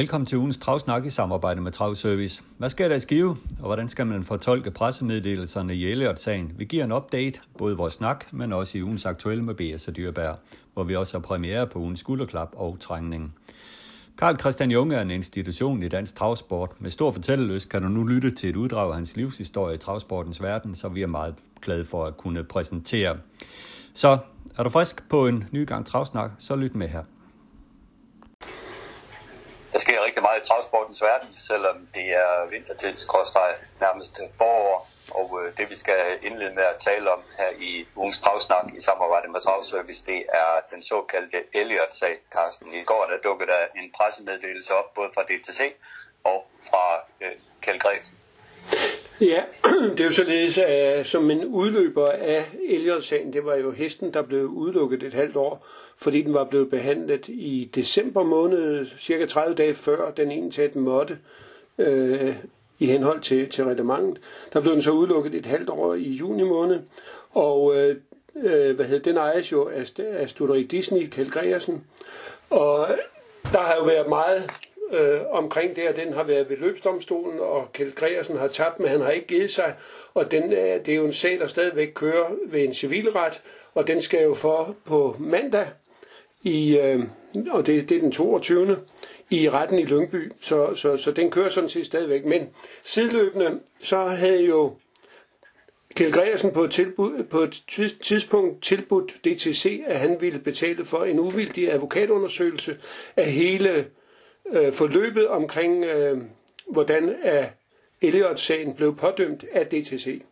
Velkommen til ugens travsnak i samarbejde med Travservice. Hvad sker der i Skive, og hvordan skal man fortolke pressemeddelelserne i Elliot-sagen? Vi giver en update, både vores snak, men også i ugens aktuelle med BS og Dyrbær, hvor vi også har premiere på ugens skulderklap og trængning. Karl Christian Junge er en institution i dansk travsport. Med stor fortællelyst kan du nu lytte til et uddrag af hans livshistorie i travsportens verden, så vi er meget glade for at kunne præsentere. Så er du frisk på en ny gang travsnak, så lyt med her. Der sker rigtig meget i travsportens verden, selvom det er vintertid, nærmest forår. Og øh, det vi skal indlede med at tale om her i ugens travsnak i samarbejde med Travservice, det er den såkaldte Elliot-sag, Carsten. I går der dukkede der en pressemeddelelse op, både fra DTC og fra øh, Kjeld Græsen. Ja, det er jo således, at som en udløber af Elliot-sagen, det var jo hesten, der blev udelukket et halvt år, fordi den var blevet behandlet i december måned, cirka 30 dage før den ene tæt måtte, øh, i henhold til, til reglementet. Der blev den så udelukket et halvt år i juni måned, og øh, øh hvad hedder, den ejes jo af, af studeri Disney, Kjeld Gregersen, og der har jo været meget øh, omkring det, og den har været ved løbsdomstolen, og Kjeld Gregersen har tabt, men han har ikke givet sig, og den, øh, det er jo en sag, der stadigvæk kører ved en civilret, og den skal jo for på mandag, i, øh, og det, det er den 22 i retten i Lyngby, så, så, så den kører sådan set stadigvæk. Men sideløbende, så havde jo Kjeld Gregersen på et, tilbud, på et tidspunkt tilbudt DTC, at han ville betale for en uvildig advokatundersøgelse af hele øh, forløbet omkring, øh, hvordan Elliot-sagen blev pådømt af DTC.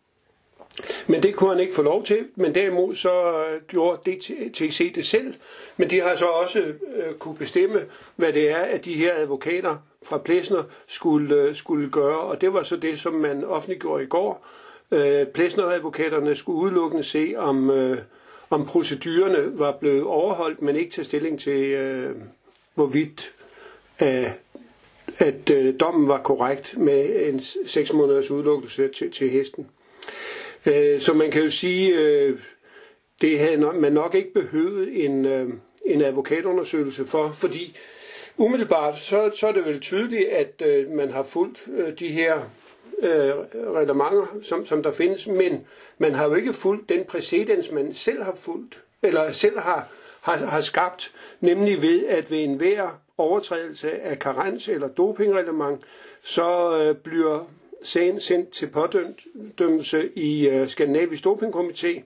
Men det kunne han ikke få lov til, men derimod så øh, gjorde DTC det selv. Men de har så også øh, kunne bestemme, hvad det er, at de her advokater fra Plesner skulle, øh, skulle gøre, og det var så det, som man offentliggjorde i går. Øh, Plesner-advokaterne skulle udelukkende se, om, øh, om procedurerne var blevet overholdt, men ikke tage stilling til, øh, hvorvidt øh, at øh, dommen var korrekt med en seks måneders udelukkelse til, til hesten. Øh, så man kan jo sige, øh, det havde man nok ikke behøvet en, øh, en advokatundersøgelse for, fordi umiddelbart så, så er det vel tydeligt, at øh, man har fulgt øh, de her øh, reglementer, som, som der findes, men man har jo ikke fulgt den præcedens, man selv har fulgt, eller selv har, har, har skabt, nemlig ved, at ved enhver overtrædelse af karens eller dopingreglement, så øh, bliver sagen sendt til pådømmelse i øh, Skandinavisk Dopingkomité,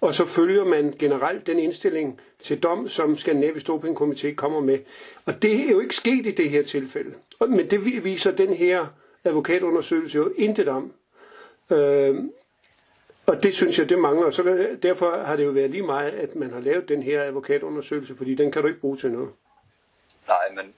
og så følger man generelt den indstilling til dom, som Skandinavisk Dopingkomité kommer med. Og det er jo ikke sket i det her tilfælde. Men det viser den her advokatundersøgelse jo intet om. Øh, og det synes jeg, det mangler. Så derfor har det jo været lige meget, at man har lavet den her advokatundersøgelse, fordi den kan du ikke bruge til noget. Nej, men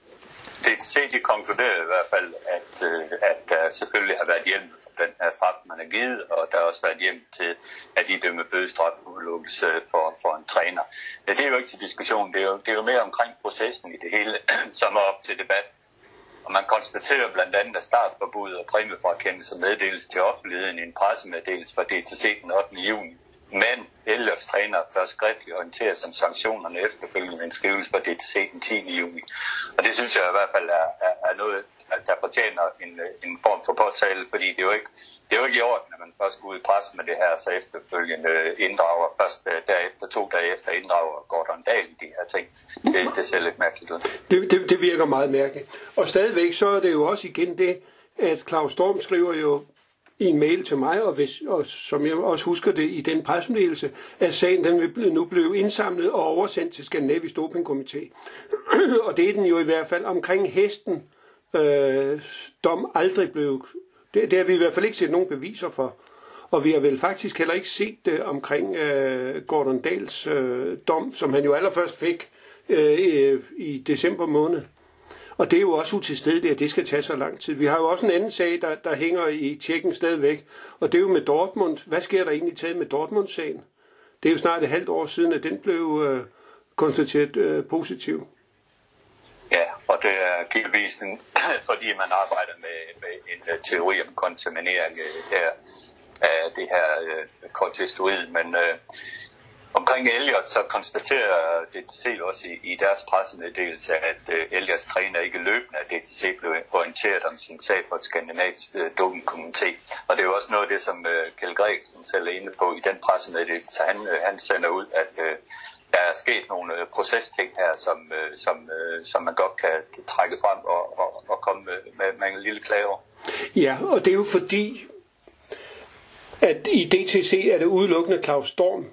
det, de konkluderede i hvert fald, at, øh, at der selvfølgelig har været hjælp for den her straf, man har givet, og der har også været hjælp til, at de dømmer bødestraf udelukkelse for, for en træner. Ja, det er jo ikke til diskussion, det er jo, det er jo mere omkring processen i det hele, som er op til debat. Og man konstaterer blandt andet, at startforbuddet og præmiefrakendelse meddeles til offentligheden i en pressemeddelelse fra DTC den 8. juni men ellers træner først skriftligt orienteret som sanktionerne efterfølgende en skrivelse på DTC den 10. juni. Og det synes jeg i hvert fald er, er, er noget, der fortjener en, en form for påtale, fordi det er jo ikke, det er jo ikke i orden, at man først går ud i pres med det her, så efterfølgende inddrager, først øh, derefter, to dage efter inddrager Gordon Dahl i de her ting. Det, det ser lidt mærkeligt ud. Det, det, det virker meget mærkeligt. Og stadigvæk så er det jo også igen det, at Claus Storm skriver jo i en mail til mig, og, hvis, og som jeg også husker det i den pressemeddelelse, at sagen den nu blev indsamlet og oversendt til Skandinavisk Dopingkomité. og det er den jo i hvert fald omkring hesten, øh, dom aldrig blev... Det, det har vi i hvert fald ikke set nogen beviser for. Og vi har vel faktisk heller ikke set det omkring øh, Gordon Dals øh, dom, som han jo allerførst fik øh, i december måned. Og det er jo også utilstedeligt, at det skal tage så lang tid. Vi har jo også en anden sag, der, der hænger i tjekken stadigvæk, og det er jo med Dortmund. Hvad sker der egentlig taget med Dortmund-sagen? Det er jo snart et halvt år siden, at den blev øh, konstateret øh, positiv. Ja, og det er givetvis en, fordi man arbejder med, med en uh, teori om kontaminering uh, her, af det her uh, kortistoid, men uh, omkring Elliot, så konstaterer DTC også i, i deres pressemeddelelse, at uh, Elliots træner ikke løbende, at DTC blev orienteret om sin sag for et skandinavisk øh, uh, dopingkomité. Og det er jo også noget af det, som øh, uh, Kjell Gregsen selv er inde på i den pressemeddelelse. Han, uh, han sender ud, at uh, der er sket nogle uh, procesting her, som, uh, som, uh, som man godt kan trække frem og, og, og komme med, med, med en lille klage over. Ja, og det er jo fordi, at i DTC er det udelukkende Claus Storm,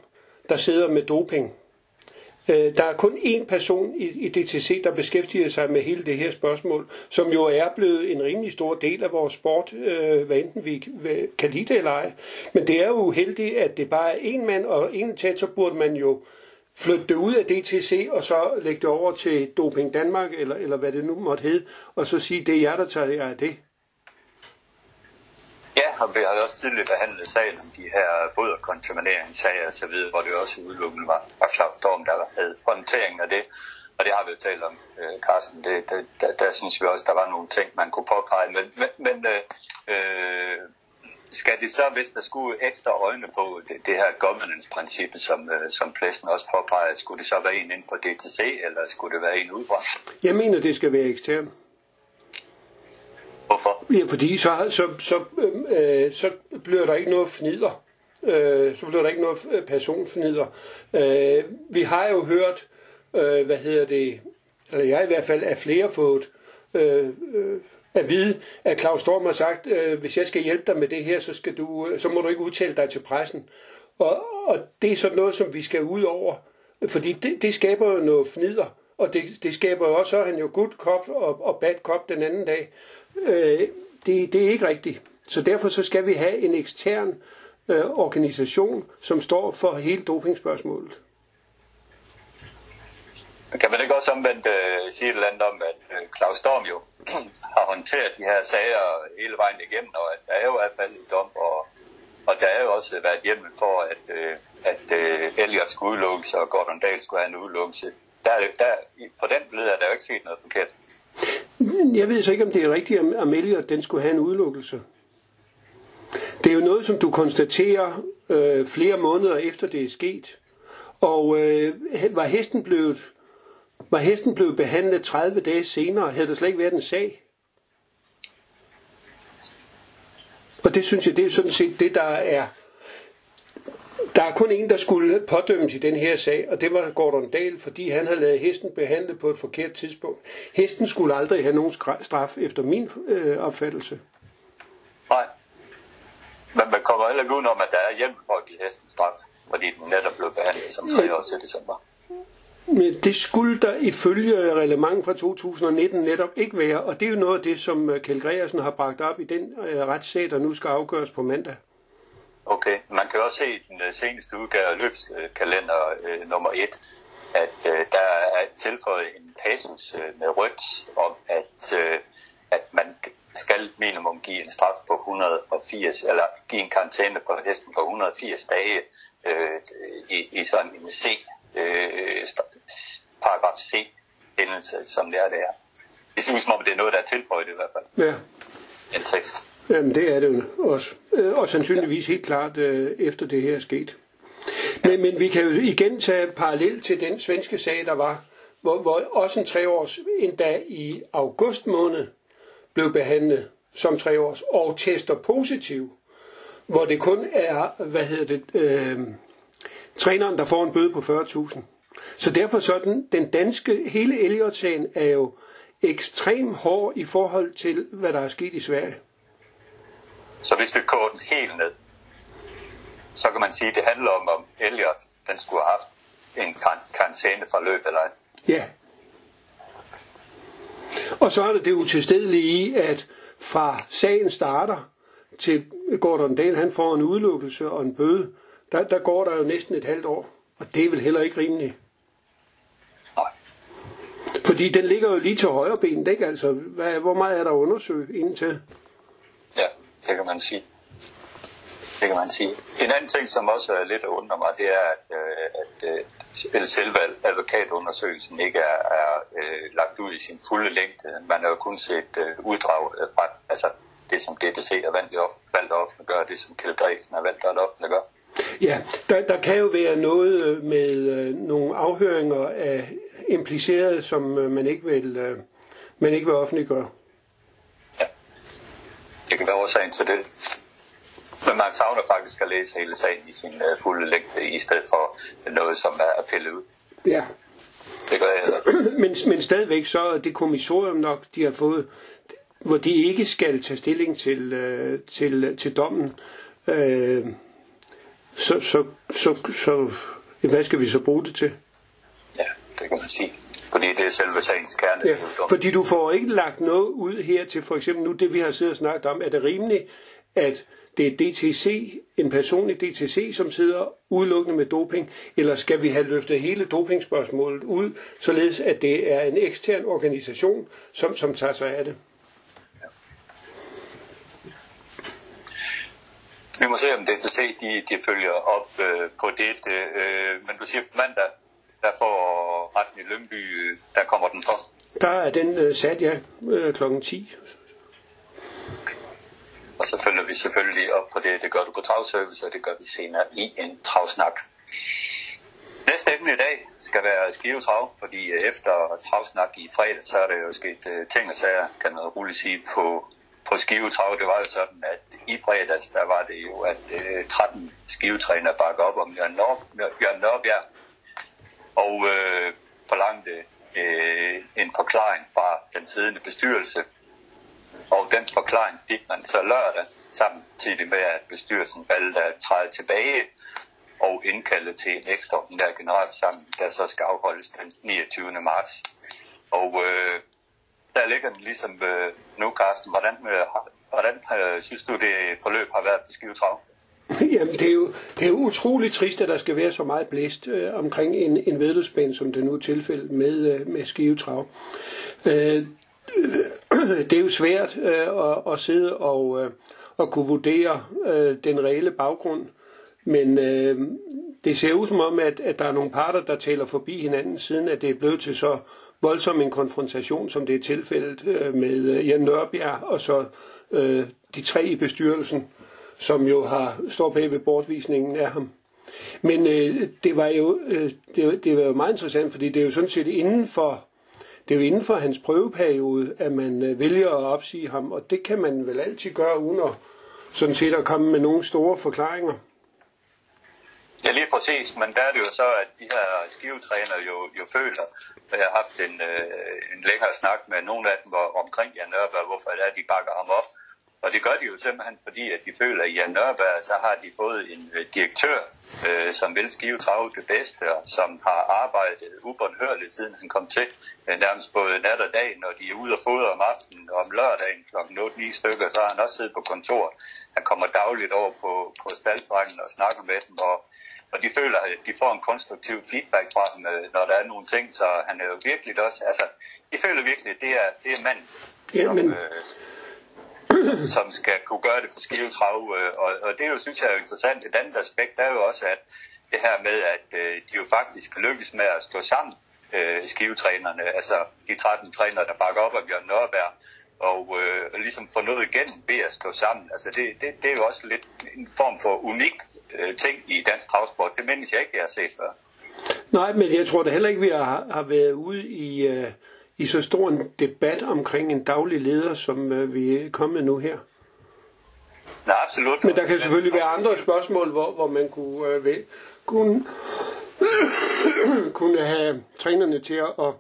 der sidder med doping. Øh, der er kun én person i DTC, der beskæftiger sig med hele det her spørgsmål, som jo er blevet en rimelig stor del af vores sport, øh, hvad enten vi kan lide det eller ej. Men det er jo uheldigt, at det bare er én mand, og en så burde man jo flytte det ud af DTC, og så lægge det over til Doping Danmark, eller, eller hvad det nu måtte hedde, og så sige, det er jer, der tager jer af det. Ja, og vi har også tidligere behandlet sagen om de her både kontamineringssager og så videre, hvor det også udelukkende var, var Claus Storm, der havde håndteringen af det. Og det har vi jo talt om, øh, Carsten. Det, det, der, der synes vi også, der var nogle ting, man kunne påpege. Men, men, men øh, øh skal det så, hvis der skulle ekstra øjne på det, det her governance-princippet, som, øh, som Plæsten også påpeger, skulle det så være en ind på DTC, eller skulle det være en udefra? Jeg mener, det skal være ekstern. Hvorfor? Ja, fordi så, så, så, øh, så bliver der ikke noget fnider. Øh, så bliver der ikke noget øh, personfnider. Øh, vi har jo hørt, øh, hvad hedder det, eller jeg i hvert fald er flere fået øh, øh, at vide, at Claus Storm har sagt, øh, hvis jeg skal hjælpe dig med det her, så, skal du, øh, så må du ikke udtale dig til pressen. Og, og det er sådan noget, som vi skal ud over, fordi det, det skaber jo noget fnider, og det, det skaber jo også, at han jo good cop og, og bad cop den anden dag. Øh, det, det er ikke rigtigt. Så derfor så skal vi have en ekstern øh, organisation, som står for hele dopingspørgsmålet. Kan man ikke også omvendt øh, sige et eller andet om, at øh, Claus Storm jo har håndteret de her sager hele vejen igennem, og at der er jo i hvert fald en dom, og, og der er jo også været hjemme for, at, øh, at øh, Elliot skulle udelukkes, og Gordon Dahl skulle have en udelukkelse. Der, der, på den blid er der jo ikke set noget forkert. Jeg ved så ikke, om det er rigtigt, om at den skulle have en udelukkelse. Det er jo noget, som du konstaterer øh, flere måneder efter det er sket. Og øh, var hesten blevet var hesten blevet behandlet 30 dage senere, havde der slet ikke været en sag. Og det synes jeg, det er sådan set det, der er... Der er kun en, der skulle pådømmes i den her sag, og det var Gordon Dahl, fordi han havde lavet hesten behandlet på et forkert tidspunkt. Hesten skulle aldrig have nogen straf, efter min øh, opfattelse. Nej. Men man kommer heller ikke udenom, at der er hjemme for at give hesten straf, fordi den netop blev behandlet som tre år til december. Men det skulle der ifølge reglement fra 2019 netop ikke være, og det er jo noget af det, som øh, Kjell Gregersen har bragt op i den øh, retssag, der nu skal afgøres på mandag. Okay, man kan også se i den øh, seneste udgave af løbskalender øh, nummer 1, at øh, der er tilføjet en passus øh, med rødt om, at, øh, at man skal minimum give en straf på 180, eller give en karantæne på hesten på 180 dage øh, i, i sådan en C øh, paragraf C hændelse, som det er der. Det synes som om, det er noget, der er tilføjet i hvert fald. Ja. En tekst. Jamen, det er det også. Øh, og sandsynligvis helt klart øh, efter det her er sket. Men, men vi kan jo igen tage parallel til den svenske sag, der var, hvor, hvor også en treårs endda i august måned, blev behandlet som treårs og tester positiv, hvor det kun er, hvad hedder det, øh, træneren, der får en bøde på 40.000. Så derfor sådan, den danske, hele Elliot-sagen er jo ekstrem hård i forhold til, hvad der er sket i Sverige. Så hvis vi går den helt ned, så kan man sige, at det handler om, om Elliot, den skulle have haft en karantæne fra løb eller ej. Ja. Og så er det det utilstedelige i, at fra sagen starter til Gordon Dahl, han får en udelukkelse og en bøde, der, der går der jo næsten et halvt år. Og det er vel heller ikke rimeligt. Nej. Fordi den ligger jo lige til højre benet, ikke? Altså, hvad, hvor meget er der at undersøge indtil? Det kan man sige. Det kan man sige. En anden ting, som også er lidt under mig, det er, at, øh, at, øh, selve advokatundersøgelsen ikke er, er øh, lagt ud i sin fulde længde. Man har jo kun set øh, uddrag øh, fra altså det, som DTC er valgt, at offentliggøre, det som Kjeld Dresen har valgt at offentliggøre. Ja, der, der kan jo være noget øh, med øh, nogle afhøringer af implicerede, som øh, man ikke vil, øh, man ikke vil offentliggøre. Det kan være årsagen til det. Men man savner faktisk at læse hele sagen i sin uh, fulde længde, i stedet for noget, som er pillet ud. Ja. Det gør jeg men, men stadigvæk så er det kommissorium nok, de har fået, hvor de ikke skal tage stilling til, øh, til, til dommen. Øh, så, så, så, så, hvad skal vi så bruge det til? Ja, det kan man sige. Fordi det er selve sagens kerne. Ja, fordi du får ikke lagt noget ud her til for eksempel nu det vi har siddet og snakket om. Er det rimeligt, at det er DTC, en person i DTC, som sidder udelukkende med doping, eller skal vi have løftet hele dopingspørgsmålet ud, således at det er en ekstern organisation, som, som tager sig af det? Vi må se, om DTC de, de følger op øh, på det. Øh, men du siger mandag, der får retten i Lønby, øh, der kommer den for? Der er den øh, sat, ja, øh, klokken 10. Og så følger vi selvfølgelig op på det. Det gør du på travservice, og det gør vi senere i en travsnak. Næste emne i dag skal være Skive Trav, fordi efter travsnak i fredag, så er der jo sket uh, ting og sager, kan man roligt sige, på, på Skive Trav. Det var jo sådan, at i fredags, der var det jo, at uh, 13 skivetrænere bakker op om Jørgen, Nør- Jørgen Nørbjerg, og øh, forlangte øh, en forklaring fra den siddende bestyrelse og den forklaring fik man så lørdag, samtidig med at bestyrelsen valgte at træde tilbage og indkalde til en ekstraordinær generalforsamling, der så skal afholdes den 29. marts. Og øh, der ligger den ligesom øh, nu, Carsten. Hvordan, øh, hvordan øh, synes du, det forløb har været på Skive Trav? Jamen, det er, jo, det er jo utroligt trist, at der skal være så meget blæst øh, omkring en, en vedløbsbane, som det nu er tilfældet med, øh, med Skive Trav. Øh, det er jo svært øh, at, at sidde og øh, at kunne vurdere øh, den reelle baggrund, men øh, det ser ud som om, at, at der er nogle parter, der taler forbi hinanden, siden at det er blevet til så voldsom en konfrontation, som det er tilfældet øh, med øh, Jan Nørbjerg og så øh, de tre i bestyrelsen, som jo har står bag ved bortvisningen af ham. Men øh, det var jo øh, det, det var jo meget interessant, fordi det er jo sådan set inden for det er jo inden for hans prøveperiode, at man øh, vælger at opsige ham, og det kan man vel altid gøre, uden at, sådan set at komme med nogle store forklaringer. Ja, lige præcis, men der er det jo så, at de her skivetræner jo, jo føler, at jeg har haft en, øh, en længere snak med nogle af dem hvor, omkring Jan Nørberg, hvorfor det er, de bakker ham op. Og det gør de jo simpelthen, fordi at de føler, at i Jan Nørberg, så har de både en øh, direktør, øh, som vil skive trave det bedste, og som har arbejdet ubåndhørligt, siden han kom til. Øh, nærmest både nat og dag, når de er ude og fodre om aftenen, og om lørdagen kl. 8-9 stykker, så har han også siddet på kontor. Han kommer dagligt over på, på staldstrengen og snakker med dem, og og de føler, at de får en konstruktiv feedback fra dem, øh, når der er nogle ting, så han er jo virkelig også, altså, de føler virkelig, at det er, det er manden, ja, som, men... øh, som skal kunne gøre det for skive trav. Øh, og, og det er jo, synes jeg er jo interessant. Et andet aspekt er jo også, at det her med, at øh, de jo faktisk lykkes med at stå sammen, øh, skivetrænerne, altså de 13 trænere, der bakker op af Bjørn Nørberg, og øh, ligesom få noget igen ved at stå sammen. Altså det, det, det er jo også lidt en form for unik øh, ting i dansk travsport. Det mindes jeg ikke, jeg har set før. Nej, men jeg tror da heller ikke, vi har, har været ude i... Øh i så stor en debat omkring en daglig leder, som øh, vi er kommet nu her. Nej, absolut. Men der kan selvfølgelig være andre spørgsmål, hvor, hvor man kunne, øh, kunne, kunne have trænerne til at, at,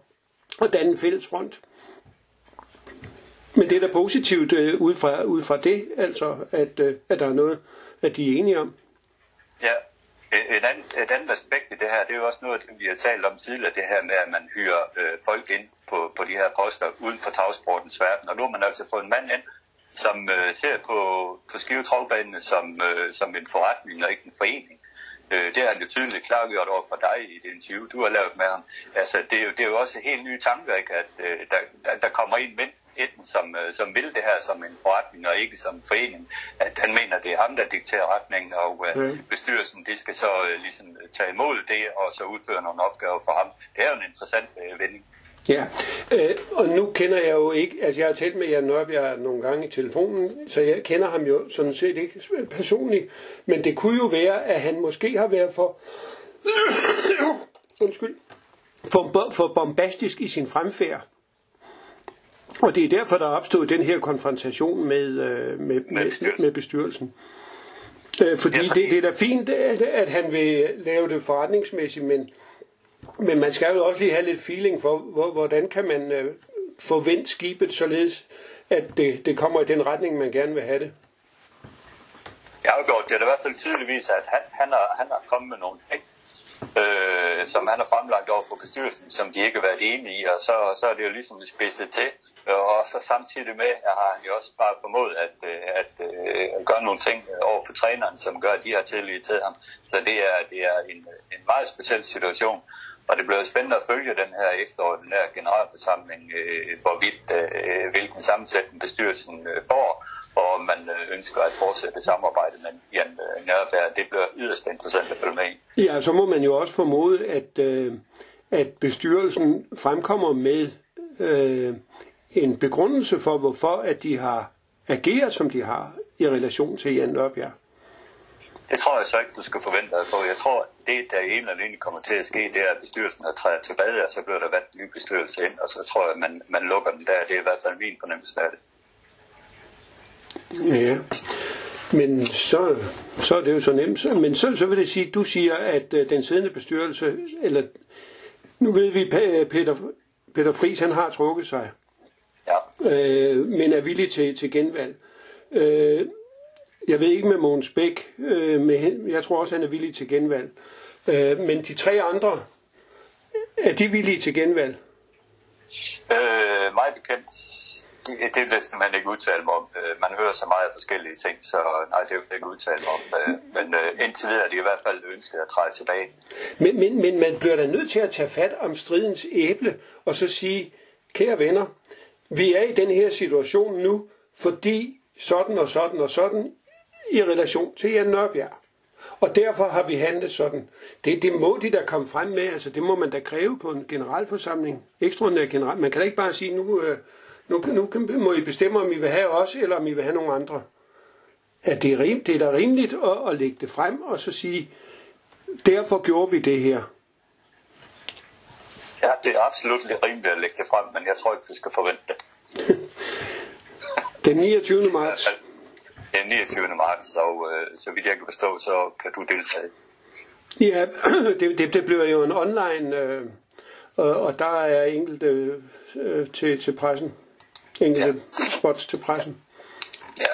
at danne en fælles front. Men det er da positivt øh, ud, fra, ud fra det, altså, at, øh, at der er noget, at de er enige om. Ja, Øh, et andet, et andet aspekt i det her, det er jo også noget, vi har talt om tidligere, det her med, at man hyrer øh, folk ind på, på de her poster uden for tagsportens verden. Og nu har man altså fået en mand ind, som øh, ser på, på Skive som, øh, som en forretning og ikke en forening. Øh, det har han jo tydeligt klargjort over for dig i det interview, du har lavet med ham. Altså, det er jo, det er jo også helt nye tanker, ikke? at øh, der, der, der kommer en mænd enten som, øh, som vil det her som en forretning og ikke som forening, at han mener, det er ham, der dikterer retningen, og øh, mm. bestyrelsen, det skal så øh, ligesom tage imod det, og så udføre nogle opgaver for ham. Det er jo en interessant øh, vending. Ja, øh, og nu kender jeg jo ikke, altså jeg har talt med Jan Nørbjerg nogle gange i telefonen, så jeg kender ham jo sådan set ikke personligt, men det kunne jo være, at han måske har været for, undskyld, for, for bombastisk i sin fremfærd. Og det er derfor, der er opstået den her konfrontation med, øh, med, med, med bestyrelsen. Øh, fordi det, det er da fint, at, at han vil lave det forretningsmæssigt, men, men man skal jo også lige have lidt feeling for, hvordan kan man øh, forvente skibet således, at det, det kommer i den retning, man gerne vil have det. Jeg har jo gjort det er i hvert fald tydeligvis, at han, han, har, han har kommet med nogle ting, øh, som han har fremlagt over for bestyrelsen, som de ikke har været enige i, og så, så er det jo ligesom spidset til, øh, og så samtidig med har han jo også bare formået at, øh, at, øh, at, gøre nogle ting over for træneren, som gør, at de har tillid til ham. Så det er, det er en, en meget speciel situation. Og det bliver spændende at følge den her ekstraordinære generalforsamling, hvorvidt hvilken sammensætning bestyrelsen får, og om man øh, ønsker at fortsætte samarbejdet med Jan øh, Nørberg. Det bliver yderst interessant at følge med i. Ja, så må man jo også formode, at, øh, at bestyrelsen fremkommer med øh, en begrundelse for, hvorfor at de har ageret, som de har i relation til Jan Nørbjerg? Det tror jeg så ikke, du skal forvente dig på. Jeg tror, det der en eller anden kommer til at ske, det er, at bestyrelsen har træet tilbage, og så bliver der valgt en ny bestyrelse ind, og så tror jeg, at man, man lukker den der. Det er i hvert fald min fornemmelse af det. Ja, men så, så er det jo så nemt. Men så, så vil det sige, at du siger, at uh, den siddende bestyrelse, eller nu ved vi, Peter, Peter Friis, han har trukket sig ja. øh, men er villig til, til genvalg. Øh, jeg ved ikke med Mogens Bæk, øh, med, jeg tror også, han er villig til genvalg. Øh, men de tre andre, er de villige til genvalg? Øh, meget bekendt, det, det vil man ikke udtale mig om. Øh, man hører så meget af forskellige ting, så nej, det vil ikke udtale mig om. Øh, men øh, indtil videre er de i hvert fald ønsket at træde tilbage. Men, men, men man bliver da nødt til at tage fat om stridens æble, og så sige, kære venner, vi er i den her situation nu, fordi sådan og sådan og sådan i relation til Jan Nørbjerg. Og derfor har vi handlet sådan. Det, det må de der komme frem med, altså det må man da kræve på en generalforsamling. Ekstraordinær general. Man kan da ikke bare sige, nu, øh, nu, nu må I bestemme, om I vil have os, eller om I vil have nogle andre. At det er, rim, det er da rimeligt at, at lægge det frem, og så sige, derfor gjorde vi det her. Ja, det er absolut rimeligt at lægge det frem, men jeg tror ikke, du skal forvente det. Den 29. marts. Den 29. marts, og øh, så vidt jeg kan forstå, så kan du deltage. Ja, det, det, det bliver jo en online, øh, og, og der er enkelte øh, til, til pressen. Enkelte ja. spots til pressen. Ja.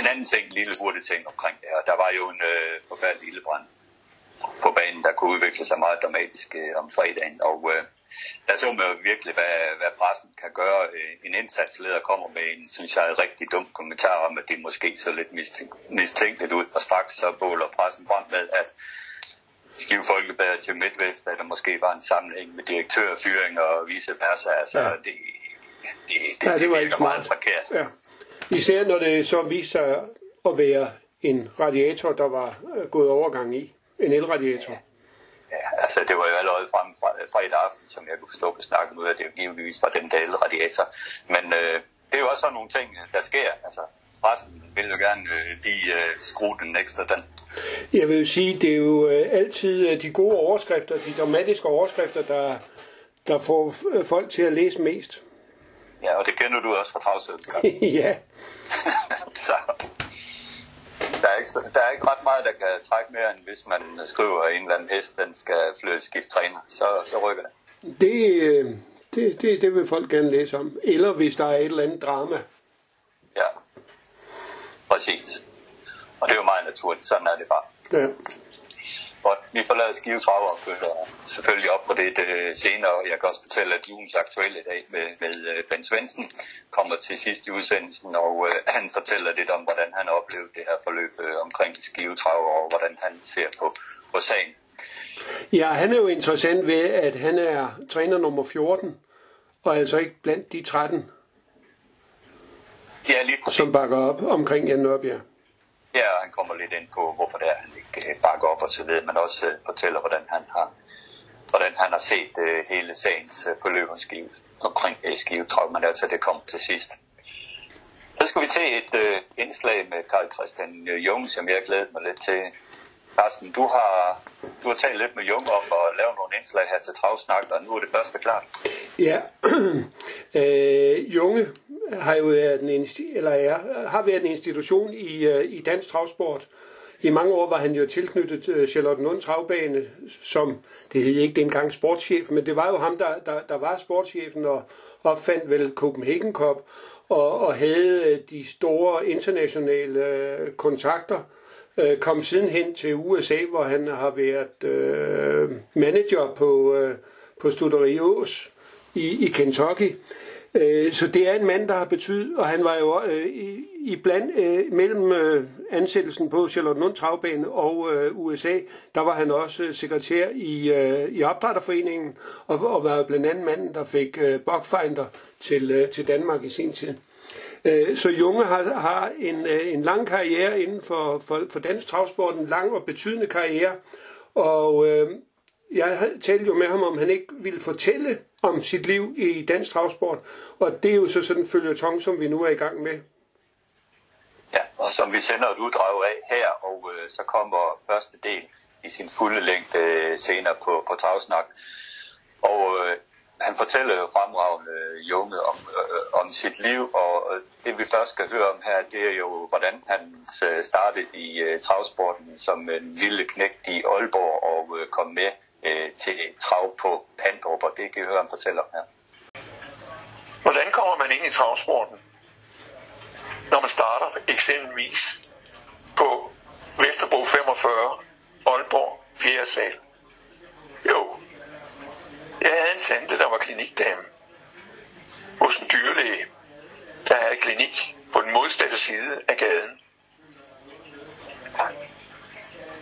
En anden ting, en lille hurtig ting omkring det her. Der var jo en øh, forfærdelig ildebrand på banen, der kunne udvikle sig meget dramatisk øh, om fredagen. Og øh, der så man jo virkelig, hvad, hvad pressen kan gøre. Øh, en indsatsleder kommer med en, synes jeg, rigtig dum kommentar om, at det måske så lidt mistænkeligt ud. Og straks så båler pressen brændt med, at Skive Folkebad til Midtvest, at der måske var en sammenhæng med direktørfyring og vice versa. Altså, ja. det, det, det, ja, det, var ikke meget forkert. Ja. Især når det så viser sig at være en radiator, der var øh, gået overgang i. En elradiator? Ja, altså det var jo allerede frem fra, fredag aften, som jeg kunne forstå på snakken ud, at det jo givetvis var den der elradiator. Men øh, det er jo også sådan nogle ting, der sker. Altså pressen vil jo gerne øh, de øh, skrue den ekstra den. Jeg vil sige, det er jo øh, altid øh, de gode overskrifter, de dramatiske overskrifter, der, der får øh, folk til at læse mest. Ja, og det kender du også fra travsødet. ja. så der er, ikke, der er ikke ret meget, der kan trække mere, end hvis man skriver, at en eller anden hest, den skal flytte skift træner. Så, så rykker det. Det, øh, det, det, det vil folk gerne læse om. Eller hvis der er et eller andet drama. Ja, præcis. Og det er jo meget naturligt. Sådan er det bare. Ja. Vi forlader Skive Trav og følger selvfølgelig op på det, det senere. Jeg kan også fortælle, at ugens aktuelle i dag med, med øh, Ben Svendsen kommer til sidst i udsendelsen, og øh, han fortæller lidt om, hvordan han oplevede det her forløb øh, omkring Skive Trav, og hvordan han ser på, på sagen. Ja, han er jo interessant ved, at han er træner nummer 14, og altså ikke blandt de 13, ja, lige som bakker op omkring Jan Nørbjerg. Ja, han kommer lidt ind på, hvorfor det er, han ikke øh, bakker op og så videre, men også øh, fortæller, hvordan han har, hvordan han har set uh, hele sagens uh, forløb og skive, omkring uh, skivetrav, men altså det kom til sidst. Så skal vi til et uh, indslag med Karl Christian Jung, som jeg glæder mig lidt til. Carsten, du har, du har talt lidt med Jung om at lave nogle indslag her til Travsnak, og nu er det første klart. Ja, øh, Junge har jo været en, eller er, har været en institution i, øh, i dansk travsport. I mange år var han jo tilknyttet uh, Charlotte Lund Travbane, som det hed ikke dengang sportschef, men det var jo ham, der, der, der var sportschefen og opfandt vel Copenhagen Cup og, og havde øh, de store internationale kontakter. Uh, kom sidenhen til USA, hvor han har været øh, manager på, øh, på Studerios i, i Kentucky. Øh, så det er en mand, der har betydet, og han var jo øh, i, i bland øh, mellem øh, ansættelsen på Charlotte Lund Travbane og øh, USA, der var han også øh, sekretær i, øh, i opdrætterforeningen, og, og var blandt andet manden, der fik øh, Bogfinder til, øh, til Danmark i sin tid. Øh, så Junge har, har en, øh, en lang karriere inden for, for, for dansk travsport, en lang og betydende karriere, og øh, jeg talte jo med ham om, han ikke ville fortælle om sit liv i dansk travsport, og det er jo så sådan en følgetong, som vi nu er i gang med. Ja, og som vi sender et uddrag af her, og øh, så kommer første del i sin fulde længde øh, senere på, på Travsnak. Og øh, han fortæller jo fremragende øh, Junge om, øh, om sit liv, og øh, det vi først skal høre om her, det er jo, hvordan han øh, startede i øh, travsporten som en lille knægt i Aalborg og øh, kom med øh, til trav på Pandrup, og det kan I høre ham fortælle om her. Hvordan kommer man ind i travsporten? Når man starter eksempelvis på Vesterbro 45, Aalborg, 4. sal. Jo, jeg havde en tante, der var klinikdame hos en dyrlæge, der havde klinik på den modsatte side af gaden.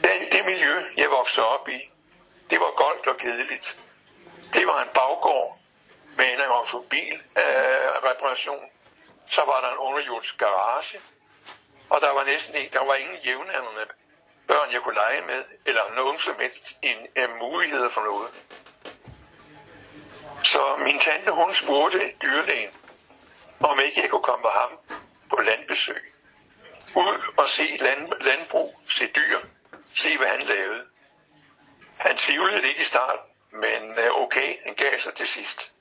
Det, det miljø, jeg voksede op i, det var goldt og kedeligt. Det var en baggård med en automobilreparation. øh, reparation. Så var der en underjordisk garage, og der var næsten ikke, der var ingen jævnaldrende børn, jeg kunne lege med, eller nogen som helst en, en mulighed for noget. Så min tante, hun spurgte dyrlægen, om ikke jeg kunne komme på ham på landbesøg. Ud og se land, landbrug, se dyr, se hvad han lavede. Han tvivlede lidt i starten, men øh, okay, han gav sig til sidst.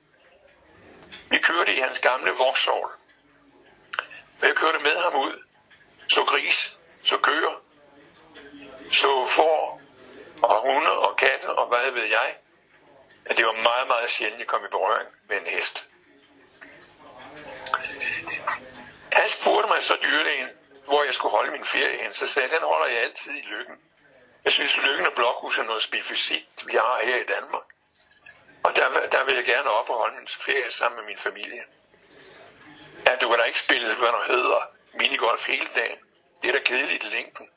Vi kørte i hans gamle voksovl. Jeg kørte med ham ud. Så gris, så køer, så får og hunde og katte og hvad ved jeg. At det var meget, meget sjældent, at komme i berøring med en hest. Han spurgte mig så dyrlægen, hvor jeg skulle holde min ferie hen, så sagde han, holder jeg altid i lykken. Jeg synes, Lykken og Blokhus er noget specifikt, vi har her i Danmark. Og der, der vil jeg gerne op og holde min ferie sammen med min familie. Ja, du kan da ikke spille, hvad der hedder, minigolf hele dagen. Det er da kedeligt i længden.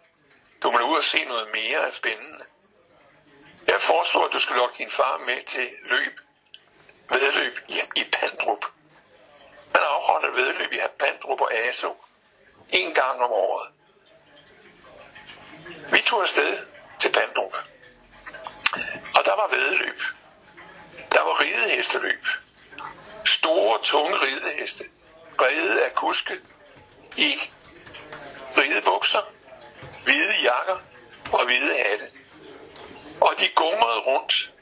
Du må ud og se noget mere af spændende. Jeg foreslår, at du skal lokke din far med til løb, vedløb i, i Pandrup. Man afholder vedløb i Pandrup og ASO en gang om året. Vi tog afsted til Pandrup. Og der var vedløb. Der var ridehesteløb. Store, tunge rideheste. Redet af kuske i ridebukser, hvide jakker og hvide hatte. Og de gumrede rundt.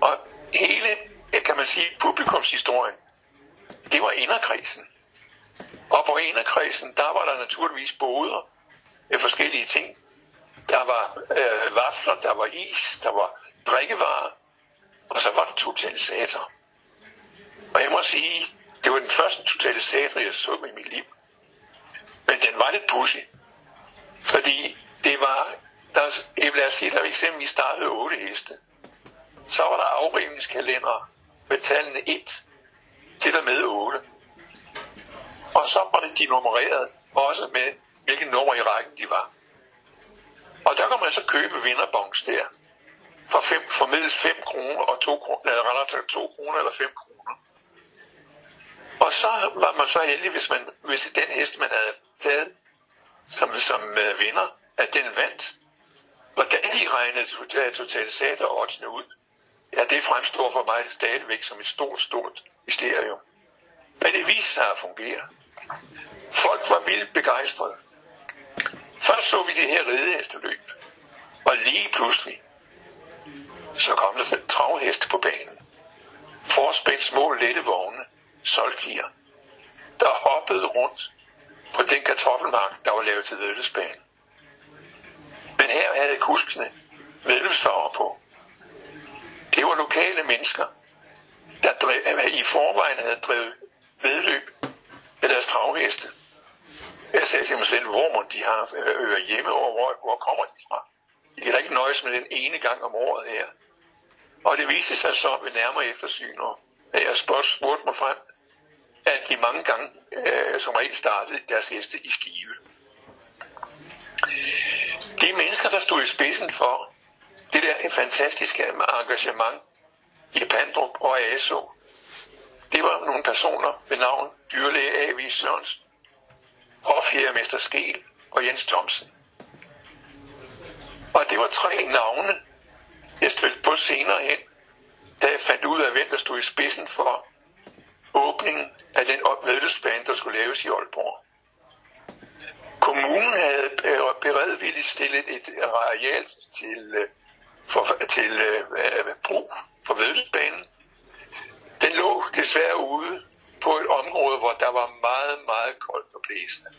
Og hele, kan man sige, publikumshistorien, det var inderkredsen. Og på inderkredsen, der var der naturligvis boder med forskellige ting. Der var øh, vafler, der var is, der var drikkevarer, og så var der totalisator. Og jeg må sige, det var den første totalisator, jeg så i mit liv. Men den var lidt pussy, fordi det var der, jeg os sige, der eksempelvis startede 8 heste. Så var der afrivningskalender med tallene 1 til og med 8. Og så var det de nummereret, også med hvilke nummer i rækken de var. Og der kan man så købe vinderbongs der for, fem, for middels 5 kroner og 2 kroner, eller 2 kroner eller 5 kroner. Og så var man så heldig, hvis, man, hvis den hest, man havde taget som, som uh, vinder, at den vandt. Hvordan de regnede totalisator oddsene ud, ja, det fremstår for mig stadigvæk som et stort, stort mysterium. Men det viste sig at fungere. Folk var vildt begejstrede. Først så vi det her ridehesteløb, og lige pludselig, så kom der travheste på banen. Forspændt små lette vogne, solkier, der hoppede rundt på den kartoffelmark, der var lavet til vedløbsbanen. Men her havde kuskene vedløbsfarver på. Det var lokale mennesker, der drev, i forvejen havde drevet vedløb med deres travheste. Jeg sagde til mig selv, hvor de har øh, øer hjemme, og hvor, hvor kommer de fra? De kan da ikke nøjes med den ene gang om året her. Og det viste sig så ved nærmere eftersyn, og jeg spurgte mig frem, at de mange gange øh, som regel startede deres heste i skive. De mennesker, der stod i spidsen for det der fantastiske engagement i Pandrup og ASO, det var nogle personer ved navn dyrlæge A.V. Sørensen, hofjærmester Skel og Jens Thomsen. Og det var tre navne, jeg stødte på senere hen, da jeg fandt ud af, hvem der stod i spidsen for åbningen af den vedløbsbane, der skulle laves i Aalborg. Kommunen havde beredvilligt stillet et areal til, øh, for, til uh, brug for vedløbsbanen. Den lå desværre ude på et område, hvor der var meget, meget koldt og blæsende.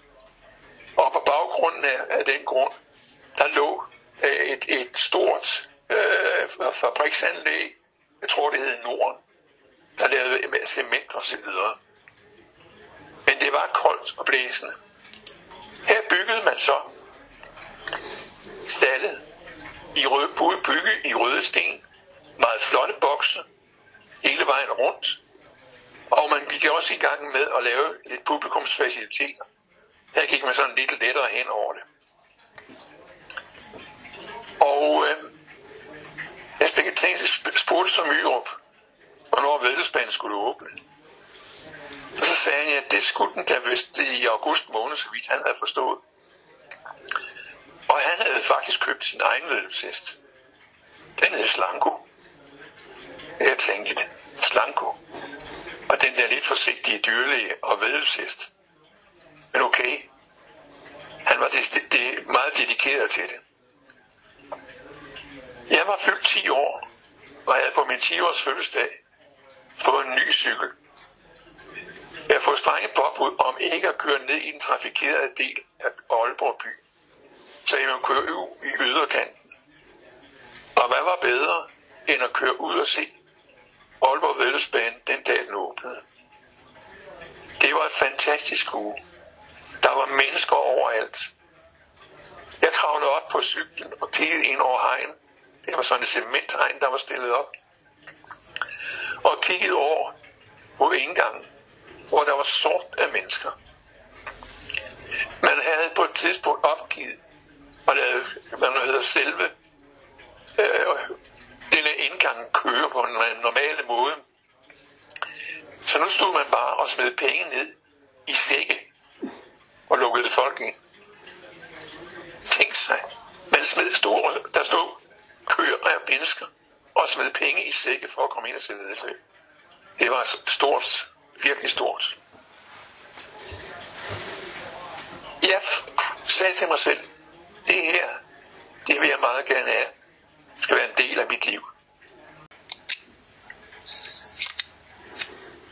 Og på baggrunden af, af den grund, der lå øh, et, et stort øh, fabriksanlæg, jeg tror det hed Norden, der lavede med cement og så videre. Men det var koldt og blæsende. Her byggede man så stallet i røde, bygge i røde sten. Meget flotte bokse hele vejen rundt. Og man gik også i gang med at lave lidt publikumsfaciliteter. Her gik man sådan lidt lettere hen over det. Og øh, jeg spurgte som Myrup, hvornår vedløbsbanen skulle åbne. Og så sagde han, at det skulle den da vist i august måned, så vidt han havde forstået. Og han havde faktisk købt sin egen vedløbshest. Den hed Slanko. Jeg tænkte, Slanko. Og den der lidt forsigtige dyrlæge og vedløbshest. Men okay, han var det, det, meget dedikeret til det. Jeg var fyldt 10 år, og havde på min 10-års fødselsdag fået en ny cykel. Jeg får strenge påbud om ikke at køre ned i den trafikerede del af Aalborg by, så jeg må køre ud i yderkanten. Og hvad var bedre end at køre ud og se Aalborg Vedløbsbane den dag den åbnede. Det var et fantastisk uge. Der var mennesker overalt. Jeg kravlede op på cyklen og kiggede ind over hegn. Det var sådan et cementhegn, der var stillet op. Og kiggede over mod indgangen, hvor der var sort af mennesker. Man havde på et tidspunkt opgivet, og lavede, man hedder selve øh, denne indgang køre på en øh, normal måde. Så nu stod man bare og smed penge ned i sække og lukkede folk ind. Tænk sig, man smed store, der stod køer af mennesker og smed penge i sække for at komme ind og se vedløb. Det var stort, virkelig stort. Jeg sagde til mig selv, det her, det vil jeg meget gerne have. Det skal være en del af mit liv.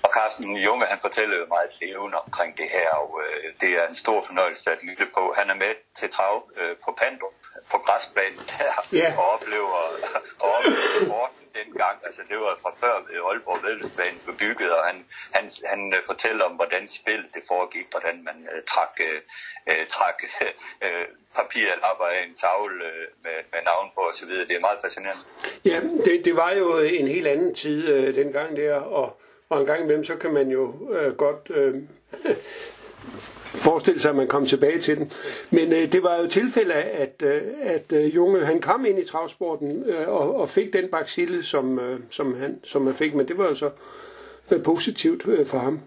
Og Carsten Junge, han fortæller meget levende omkring det her, og øh, det er en stor fornøjelse at lytte på. Han er med til trav øh, på Pandrup, på græsbanen der, Ja. og oplever, og oplever dengang. Altså, det var fra før øh, Aalborg Vedløbsbanen blev bygget, og han, han, han øh, fortæller om, hvordan spillet det foregik, hvordan man uh, trak, uh, trak uh, papirlapper af en tavle med, med navn på osv. Det er meget fascinerende. Ja, det, det var jo en helt anden tid uh, dengang der, og, og en gang imellem, så kan man jo uh, godt uh, forestille sig, at man kom tilbage til den. Men øh, det var jo tilfælde af, at, øh, at øh, Junge han kom ind i travsporten øh, og, og fik den baksille, som, øh, som, han, som han fik, men det var jo så øh, positivt øh, for ham.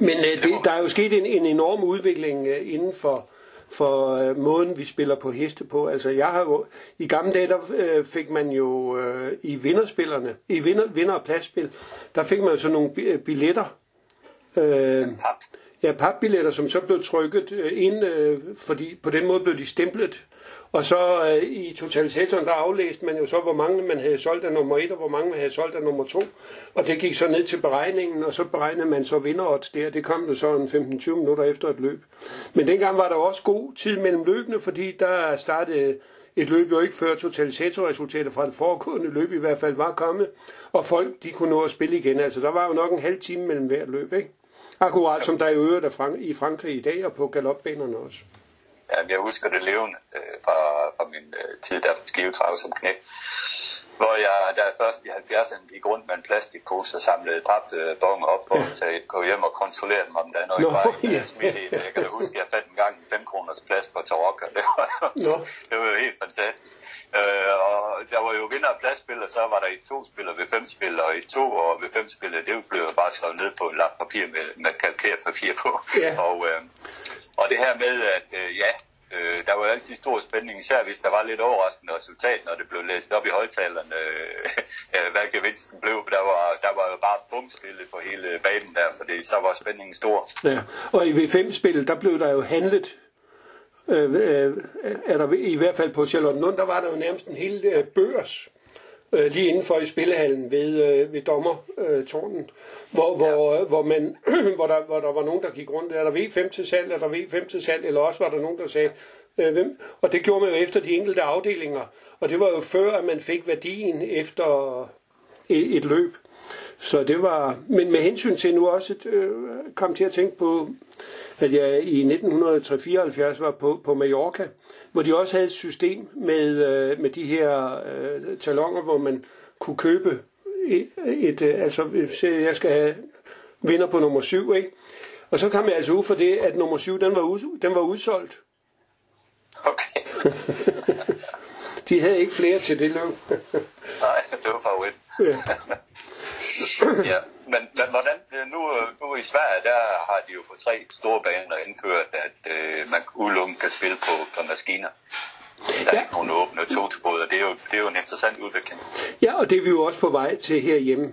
Men øh, det, der er jo sket en, en enorm udvikling øh, inden for, for øh, måden, vi spiller på heste på. Altså, jeg har jo, i gamle dage, der øh, fik man jo øh, i vinderspillerne, i vinder, vinder- og pladsspil, der fik man jo sådan nogle billetter. Øh, ja, papbilletter, som så blev trykket øh, ind, øh, fordi på den måde blev de stemplet. Og så øh, i totalisatoren, der aflæste man jo så, hvor mange man havde solgt af nummer 1, og hvor mange man havde solgt af nummer 2. Og det gik så ned til beregningen, og så beregnede man så vinderodds der. Det kom jo så en 15-20 minutter efter et løb. Men dengang var der også god tid mellem løbene, fordi der startede et løb jo ikke før totalisatorresultater fra det foregående løb i hvert fald var kommet, og folk de kunne nå at spille igen. Altså der var jo nok en halv time mellem hvert løb, ikke? Akkurat som der i øvrigt i Frankrig i dag og på galopbanerne også. Ja, jeg husker det levende øh, fra, fra min øh, tid der på Skivetrav som knæ. Hvor jeg der først i 70'erne gik rundt med en plastikpose og samlede øh, bonger op og ja. sagde, gå hjem og kontrollere dem, om der er noget no, i ja. smidt i det. Jeg kan da huske, at jeg fandt en gang en 5 kroners plads på Tarokka. Det var, no. det var jo helt fantastisk. Øh, og der var jo vinder af pladsspil, og så var der i to spil og ved fem spil, og i to og ved fem spil, det blev bare slået ned på et lagt papir med, med kalkeret papir på. Ja. Og, øh, og det her med, at øh, ja, øh, der var altid stor spænding, især hvis der var lidt overraskende resultat, når det blev læst op i højtalerne, øh, øh hvad gevinsten blev. Der var, der var jo bare bumstille på hele banen der, fordi så var spændingen stor. Ja, og i V5-spillet, der blev der jo handlet øh, øh, er der i hvert fald på Charlottenlund, der var der jo nærmest en hel øh, børs øh, lige inden for i spillehallen ved, øh, ved dommertårnen, øh, hvor, hvor, øh, hvor, man, hvor, der, hvor der var nogen, der gik rundt. Er der V5 til salg? Er der V5 til salg? Eller også var der nogen, der sagde, øh, hvem? Og det gjorde man jo efter de enkelte afdelinger. Og det var jo før, at man fik værdien efter et, et løb. Så det var, men med hensyn til nu også øh, kom til at tænke på, at jeg i 1974 var på, på Mallorca, hvor de også havde et system med, øh, med de her øh, talonger, hvor man kunne købe et, et øh, altså jeg skal have vinder på nummer 7, ikke? Og så kom jeg altså ud for det, at nummer 7, den var, ud, den var udsolgt. Okay. de havde ikke flere til det løb. Nej, det var favorit. ja. ja, men, men hvordan, nu, nu i Sverige, der har de jo på tre store baner indført, at øh, man udelukkende kan spille på, på maskiner. Der er ja. ikke nogen åbne togsbåde, og det er, jo, det er jo en interessant udvikling. Ja, og det er vi jo også på vej til herhjemme.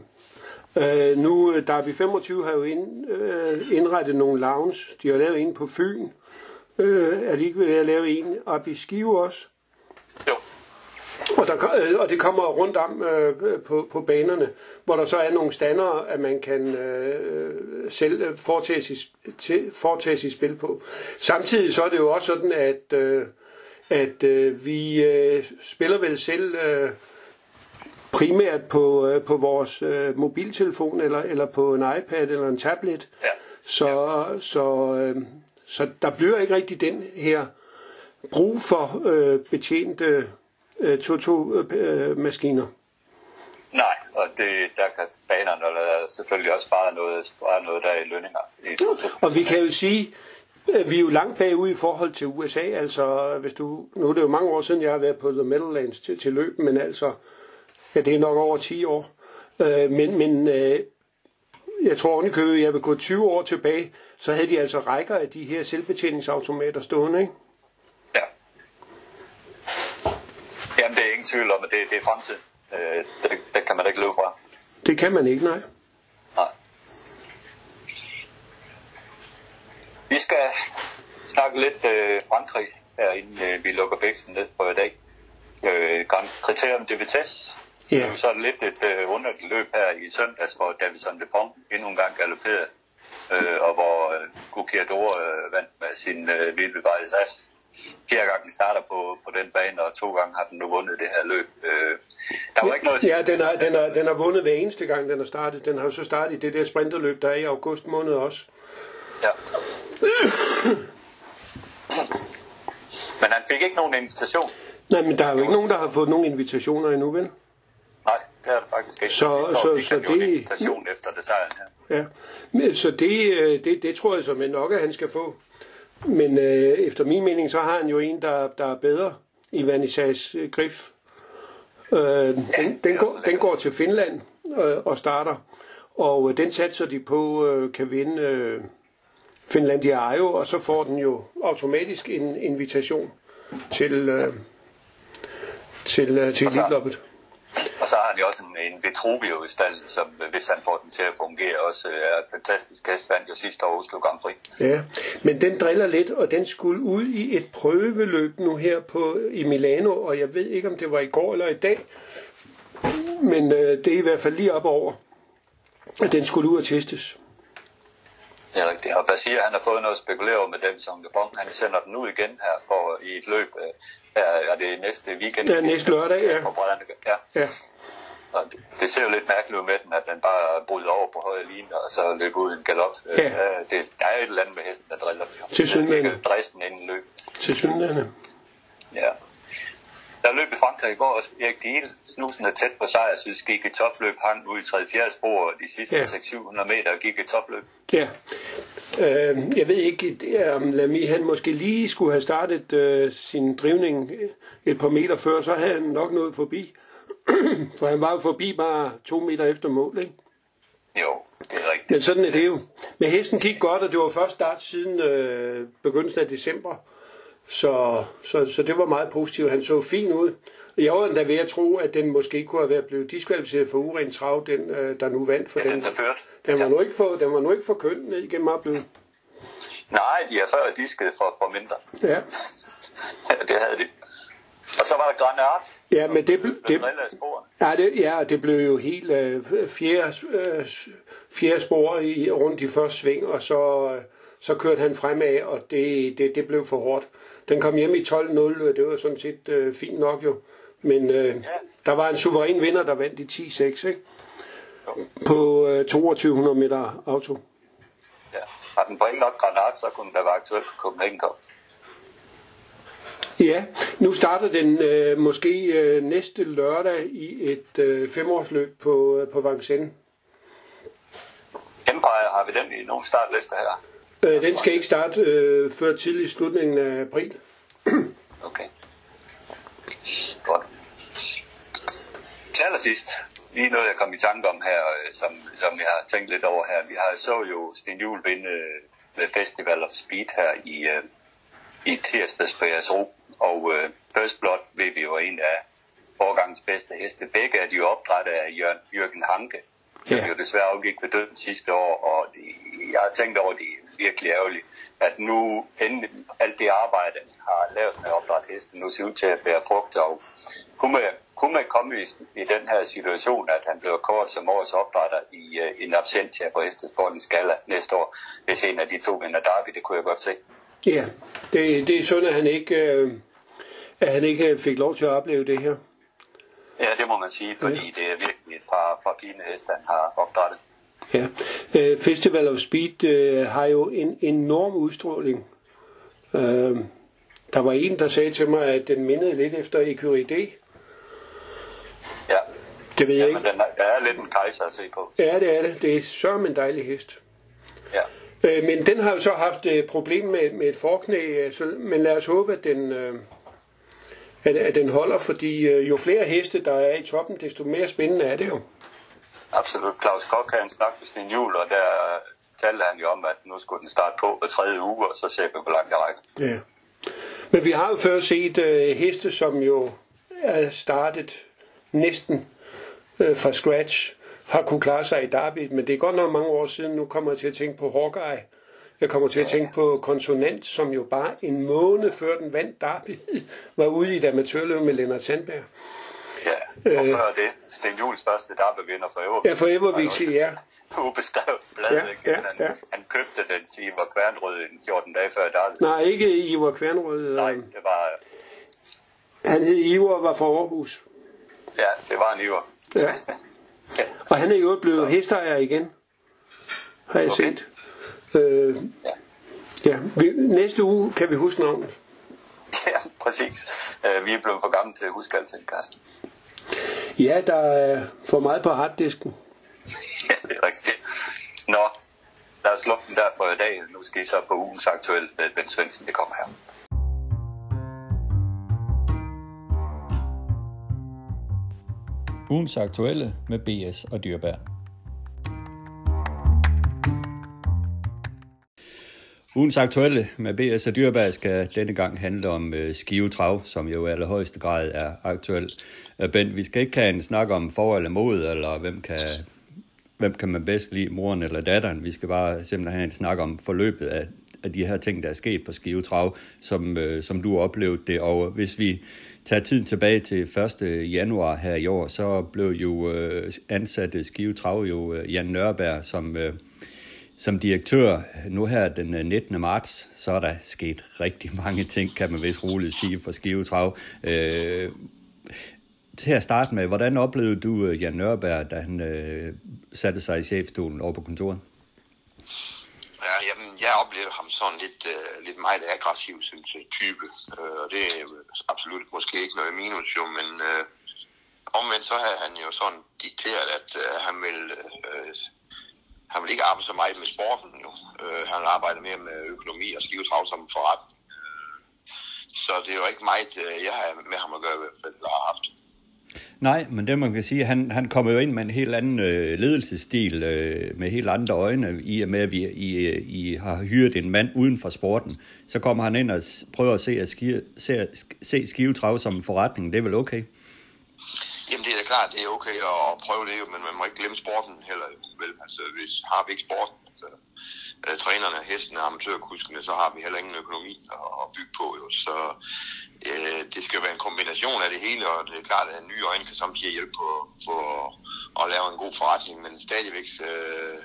Øh, nu, Derby 25 har jo ind, øh, indrettet nogle lounge. De har lavet en på Fyn. Øh, er de ikke ved at lave en op i Skive også? Jo. Og, der, øh, og det kommer rundt om øh, på, på banerne, hvor der så er nogle stander, at man kan øh, selv foretage sit, til, foretage sit spil på. Samtidig så er det jo også sådan, at, øh, at øh, vi øh, spiller vel selv øh, primært på, øh, på vores øh, mobiltelefon, eller, eller på en iPad eller en tablet. Ja. Så, ja. så, øh, så der bliver ikke rigtig den her brug for øh, betjente øh, Toto-maskiner. Øh, Nej, og det, der kan banerne selvfølgelig også spare noget, spare noget der i lønninger. I og vi kan jo sige, at vi er jo langt bagud i forhold til USA. Altså, hvis du, nu er det jo mange år siden, jeg har været på The Meadowlands til, til løb, men altså, ja, det er nok over 10 år. Øh, men men øh, jeg tror ovenikøbet, jeg vil gå 20 år tilbage, så havde de altså rækker af de her selvbetjeningsautomater stående, ikke? Jamen, det er ingen tvivl om, at det, det er fremtiden. Øh, det, det kan man ikke løbe fra. Det kan man ikke, nej. Nej. Vi skal snakke lidt øh, Frankrig, her inden øh, vi lukker væksten ned på i dag. Øh, Kriterium de Vitesse. Ja. Det er jo sådan lidt et øh, underligt løb her i søndags, hvor Davison Dupont endnu en gang galopperede, øh, og hvor øh, Gukiador øh, vandt med sin øh, Vilde Ast. Fjerde gang, vi starter på, på den bane, og to gange har den nu vundet det her løb. Øh, der var ikke noget... Ja, den har, den, har, den har vundet hver eneste gang, den har startet. Den har jo så startet i det der sprinterløb, der er i august måned også. Ja. Men han fik ikke nogen invitation. Nej, men der er jo ikke nogen, der har fået nogen invitationer endnu, vel? Nej, det er det faktisk ikke. Så- Sidste år så- så jo en det- invitation efter det sejren her. Ja, men, så det, øh, det, det tror jeg som nok, at han skal få. Men øh, efter min mening, så har han jo en, der, der er bedre i Vanissas øh, Grif. Øh, den, den, går, den går til Finland øh, og starter, og øh, den satser de på øh, kan vinde øh, Finlandia Ajo, og så får den jo automatisk en invitation til, øh, til, øh, til Elitloppet. Og så har han jo også en, en Vitruvio i stallen, som øh, hvis han får den til at fungere, også øh, er et fantastisk hest, vandt jo sidste år Oslo Grand Prix. Ja, men den driller lidt, og den skulle ud i et prøveløb nu her på, i Milano, og jeg ved ikke, om det var i går eller i dag, men øh, det er i hvert fald lige op over, at den skulle ud og testes. Det er rigtigt. Og Basir, han har fået noget at spekulere med den som Lebon. Han sender den ud igen her for, i et løb. Her er det næste weekend. Ja, næste lørdag, ja. På ja. Ja, Og det, det, ser jo lidt mærkeligt ud med den, at den bare bryder over på højre linje, og så løber ud i en galop. Øh, Ja. ja, det, der er et eller andet med hesten, der driller. Den ligger Dresden inden løb. til synligheden. Ja. Der løb i Frankrig i går også Erik Diel, snusen er tæt på sejrsyds, gik i topløb, hang ud i 3-4 spor, og de sidste Ja. ja. 600-700 meter gik i topløb. Ja. Øh, jeg ved ikke, om Lamy han måske lige skulle have startet øh, sin drivning et par meter før, så havde han nok nået forbi. For han var jo forbi bare to meter efter mål, ikke? Jo, det er rigtigt. Men sådan er det jo. Men hesten gik godt, og det var først start siden øh, begyndelsen af december. Så, så, så det var meget positivt. Han så fin ud. Jeg var endda ved at tro, at den måske kunne have været blevet diskvalificeret for uren trav, den øh, der nu vandt for Ja, den. den der. Den var nu ikke for, den var nu ikke for køn igennem oplevet. Nej, de har før disket for, for mindre. Ja. Ja, det havde de. Og så var der Granat. Ja, men det, ble- Det ja, det, ja, det blev jo helt øh, fjerde, øh, fjerde spor i, rundt i første sving, og så, øh, så kørte han fremad, og det, det, det blev for hårdt. Den kom hjem i 12-0, og det var sådan set øh, fint nok jo. Men øh, der var en suveræn vinder, der vandt i 10-6, ikke? På øh, 2200 meter auto. Ja. Har den ikke nok Granat, så kunne den være aktuel på Copenhagen Cup. Ja, nu starter den øh, måske øh, næste lørdag i et øh, femårsløb på, øh, på Vincennes. Empire har vi den i nogle startlister her. Øh, den skal ikke starte øh, før tidlig slutningen af april. Okay. Godt. Til allersidst, lige noget jeg kom i tanke om her, øh, som, som jeg har tænkt lidt over her. Vi har så jo Sten Juhl vinde øh, med Festival of Speed her i, øh, i tirsdags på Ro. Og øh, First Blood ved vi jo en af årgangens bedste heste. Begge er de jo opdrettet af Jørgen, Jørgen Hanke, som Ja. jo desværre afgik ved døden sidste år. Og de, jeg har tænkt over, det er virkelig ærgerligt, at nu endelig alt det arbejde, han har lavet med at opdrætte hesten, nu ser ud til at bære frugt. Og kunne man, kunne man komme i, i den her situation, at han bliver kort som årets opdrætter i uh, en absentia på Hestesportens Gala næste år, hvis en af de to vinder Derby, det kunne jeg godt se. Ja, det, det er synd, at han ikke, øh, at han ikke fik lov til at opleve det her. Ja, det må man sige, fordi det er virkelig et par, par fine heste, han har opdrettet. Ja. Øh, Festival of Speed øh, har jo en enorm udstråling. Øh, der var en, der sagde til mig, at den mindede lidt efter Ecuride. Ja, Det ved jeg ja men ikke. den er, der er lidt en kejser at se på. Ja, det er det. Det er sørme en dejlig hest. Ja. Øh, men den har jo så haft et problem med, med et forknæ, øh, så, men lad os håbe, at den, øh, at, at den holder, fordi øh, jo flere heste, der er i toppen, desto mere spændende er det jo. Absolut. Claus Kok havde en snak med Sten Juhl, og der talte han jo om, at nu skulle den starte på hver tredje uge, og så ser vi, hvor langt det rækker. Ja. Men vi har jo før set øh, heste, som jo er startet næsten øh, fra scratch, har kunne klare sig i Derby, men det er godt nok mange år siden. Nu kommer jeg til at tænke på Hawkeye. Jeg kommer til at tænke på Konsonant, som jo bare en måned før den vandt Derby, var ude i et amatørløb med Lennart Sandberg. Ja, og før det, Sten Jules første vinder for Evervik. Ja, for Evervik, ja. Ubeskrevet blad, Ja, ja, han, ja. han købte den til Ivar Kværnrød en 14 dage før der. Nej, ikke Ivar Kværnrød. Nej, øh, det var, Han hed Ivar og var fra Aarhus. ja, det var en Ivar. Ja. Og han er jo blevet hesteejer igen. Har jeg Okay. set. Øh, Ja. ja. Vi, næste uge kan vi huske navnet. Ja, præcis. Uh, vi er blevet for gamle til at huske alting, Carsten. Ja, der er for meget på harddisken. Ja, det er rigtigt. Nå, lad os lukke den der for i dag. Nu skal I så på ugens aktuelle med Ben Svendsen. Det kommer her. Ugens aktuelle med BS og Dyrbær. Ugens aktuelle med BS og Dyrbær skal denne gang handle om øh, Skive Trav, som jo i allerhøjeste grad er aktuel. Øh, Bent, vi skal ikke have en snak om for eller mod, eller hvem kan, hvem kan man bedst lide, moren eller datteren. Vi skal bare simpelthen have en snak om forløbet af, af de her ting, der er sket på Skive Trav, som, øh, som du oplevede det. Og hvis vi tager tiden tilbage til 1. januar her i år, så blev jo øh, Skive Trav jo øh, Jan Nørberg som, øh, som direktør. Nu her den øh, 19. marts, så er der sket rigtig mange ting, kan man vist roligt sige, for Skive Trav. Øh, til at starte med, hvordan oplevede du øh, Jan Nørberg, da han øh, satte sig i chefstolen over på kontoret? Ja, jamen, jeg oplevede ham sådan lidt, øh, lidt meget aggressiv synes jeg, type, øh, og det er absolut måske ikke noget minus jo, men øh, omvendt så havde han jo sådan dikteret, at øh, han ville, øh, han vil ikke arbejde så meget med sporten jo. Øh, han arbejder mere med økonomi og skivetrav som forretning. Øh, så det er jo ikke meget, øh, jeg har med ham at gøre i hvert eller har haft. Nej, men det man kan sige, han, han kommer jo ind med en helt anden øh, ledelsesstil, øh, med helt andre øjne, i og med, at vi I, øh, I har hyret en mand uden for sporten. Så kommer han ind og s- prøver at se, at skive, se, se skivetrav som en forretning. Det er vel okay? Jamen det er da klart, det er okay at prøve det jo, men man må ikke glemme sporten heller. Vel, altså hvis har vi ikke sporten, så, øh, trænerne, hestene, amatørkuskene, så har vi heller ingen økonomi at, at bygge på jo. Så øh, det skal være en kombination af det hele, og det er klart, at nye øjne kan samtidig hjælpe på, på at lave en god forretning, men stadigvæk øh,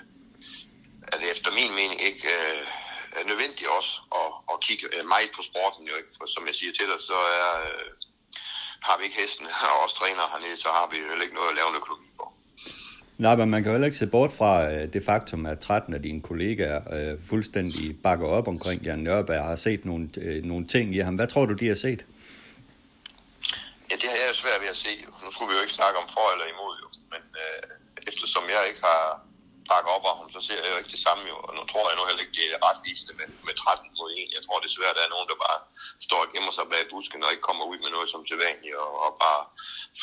er det efter min mening ikke øh, er nødvendigt også at, at kigge øh, meget på sporten jo ikke. For som jeg siger til dig, så er, øh, har vi ikke hesten og os træner hernede, så har vi jo ikke noget at lave en økonomi for. Nej, men man kan heller ikke se bort fra øh, det faktum, at 13 af dine kollegaer øh, fuldstændig bakker op omkring Jan Nørberg og har set nogle, øh, nogle ting i ham. Hvad tror du, de har set? Ja, det har jeg svært ved at se. Nu skulle vi jo ikke snakke om for eller imod, jo. men øh, eftersom jeg ikke har bakket op om ham, så ser jeg jo ikke det samme. Jo. Og nu tror jeg nu heller ikke, det er retvisende med, med 13 mod 1. Jeg tror desværre, der er nogen, der bare står og gemmer sig bag busken og ikke kommer ud med noget som sædvanligt og, og bare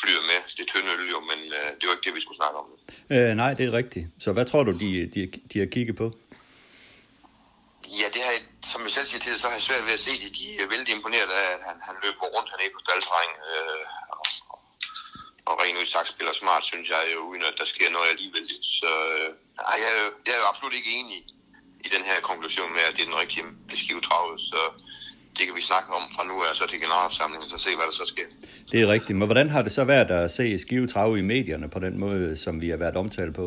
flyder med det tynde øl. Jo. Men øh, det var ikke det, vi skulle snakke om. Øh, nej, det er rigtigt. Så hvad tror du, de, de, de har kigget på? Ja, det har jeg, som jeg selv siger til det, så har jeg svært ved at se det. De er vældig imponeret af, at han, han løber rundt hernede på staldterræn. Øh, og, rent ud sagt spiller smart, synes jeg jo, uden at der sker noget alligevel. Så øh, nej, jeg, er jo- jeg er jo absolut ikke enig i den her konklusion med, at det er den rigtige skivetravet. Så det kan vi snakke om fra nu af, så til generalforsamlingen, så se, hvad der så sker. Det er rigtigt. Men hvordan har det så været at se Skive Trave i medierne på den måde, som vi har været omtalt på?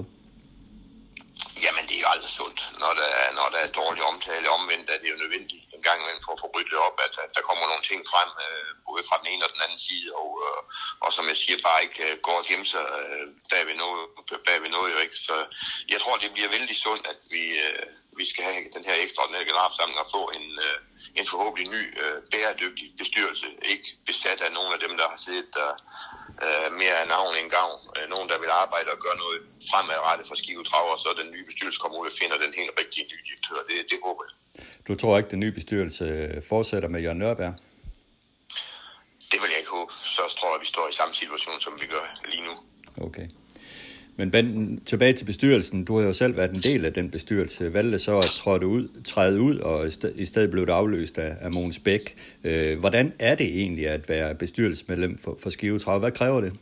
Jamen, det er jo aldrig sundt, når der, er, når der er dårlig omtale. Omvendt er det jo nødvendigt en gang imellem for at få ryddet op, at, at der kommer nogle ting frem, øh, både fra den ene og den anden side, og, øh, og som jeg siger, bare ikke øh, går og gemmer sig øh, bag, ved noget, bag ved noget. Jo ikke. Så jeg tror, det bliver vældig sundt, at vi, øh, vi skal have den her ekstraordinære generalforsamling og få en, øh, en forhåbentlig ny øh, bæredygtig bestyrelse, ikke besat af nogen af dem, der har siddet der øh, mere af navn end gavn. Øh, nogen, der vil arbejde og gøre noget fremadrettet for Skive Traver, så den nye bestyrelse kommer ud og finder den helt rigtige nye direktør. Det, det håber jeg. Du tror ikke, den nye bestyrelse fortsætter med Jørgen Nørberg? Det vil jeg ikke håbe. Så tror jeg, vi står i samme situation, som vi gør lige nu. Okay. Men Ben, tilbage til bestyrelsen. Du har jo selv været en del af den bestyrelse. Valgte så at træde ud, træde ud og i stedet blev det afløst af, af Mogens Bæk. Øh, hvordan er det egentlig at være bestyrelsesmedlem for, for Skive Trav? Hvad kræver det?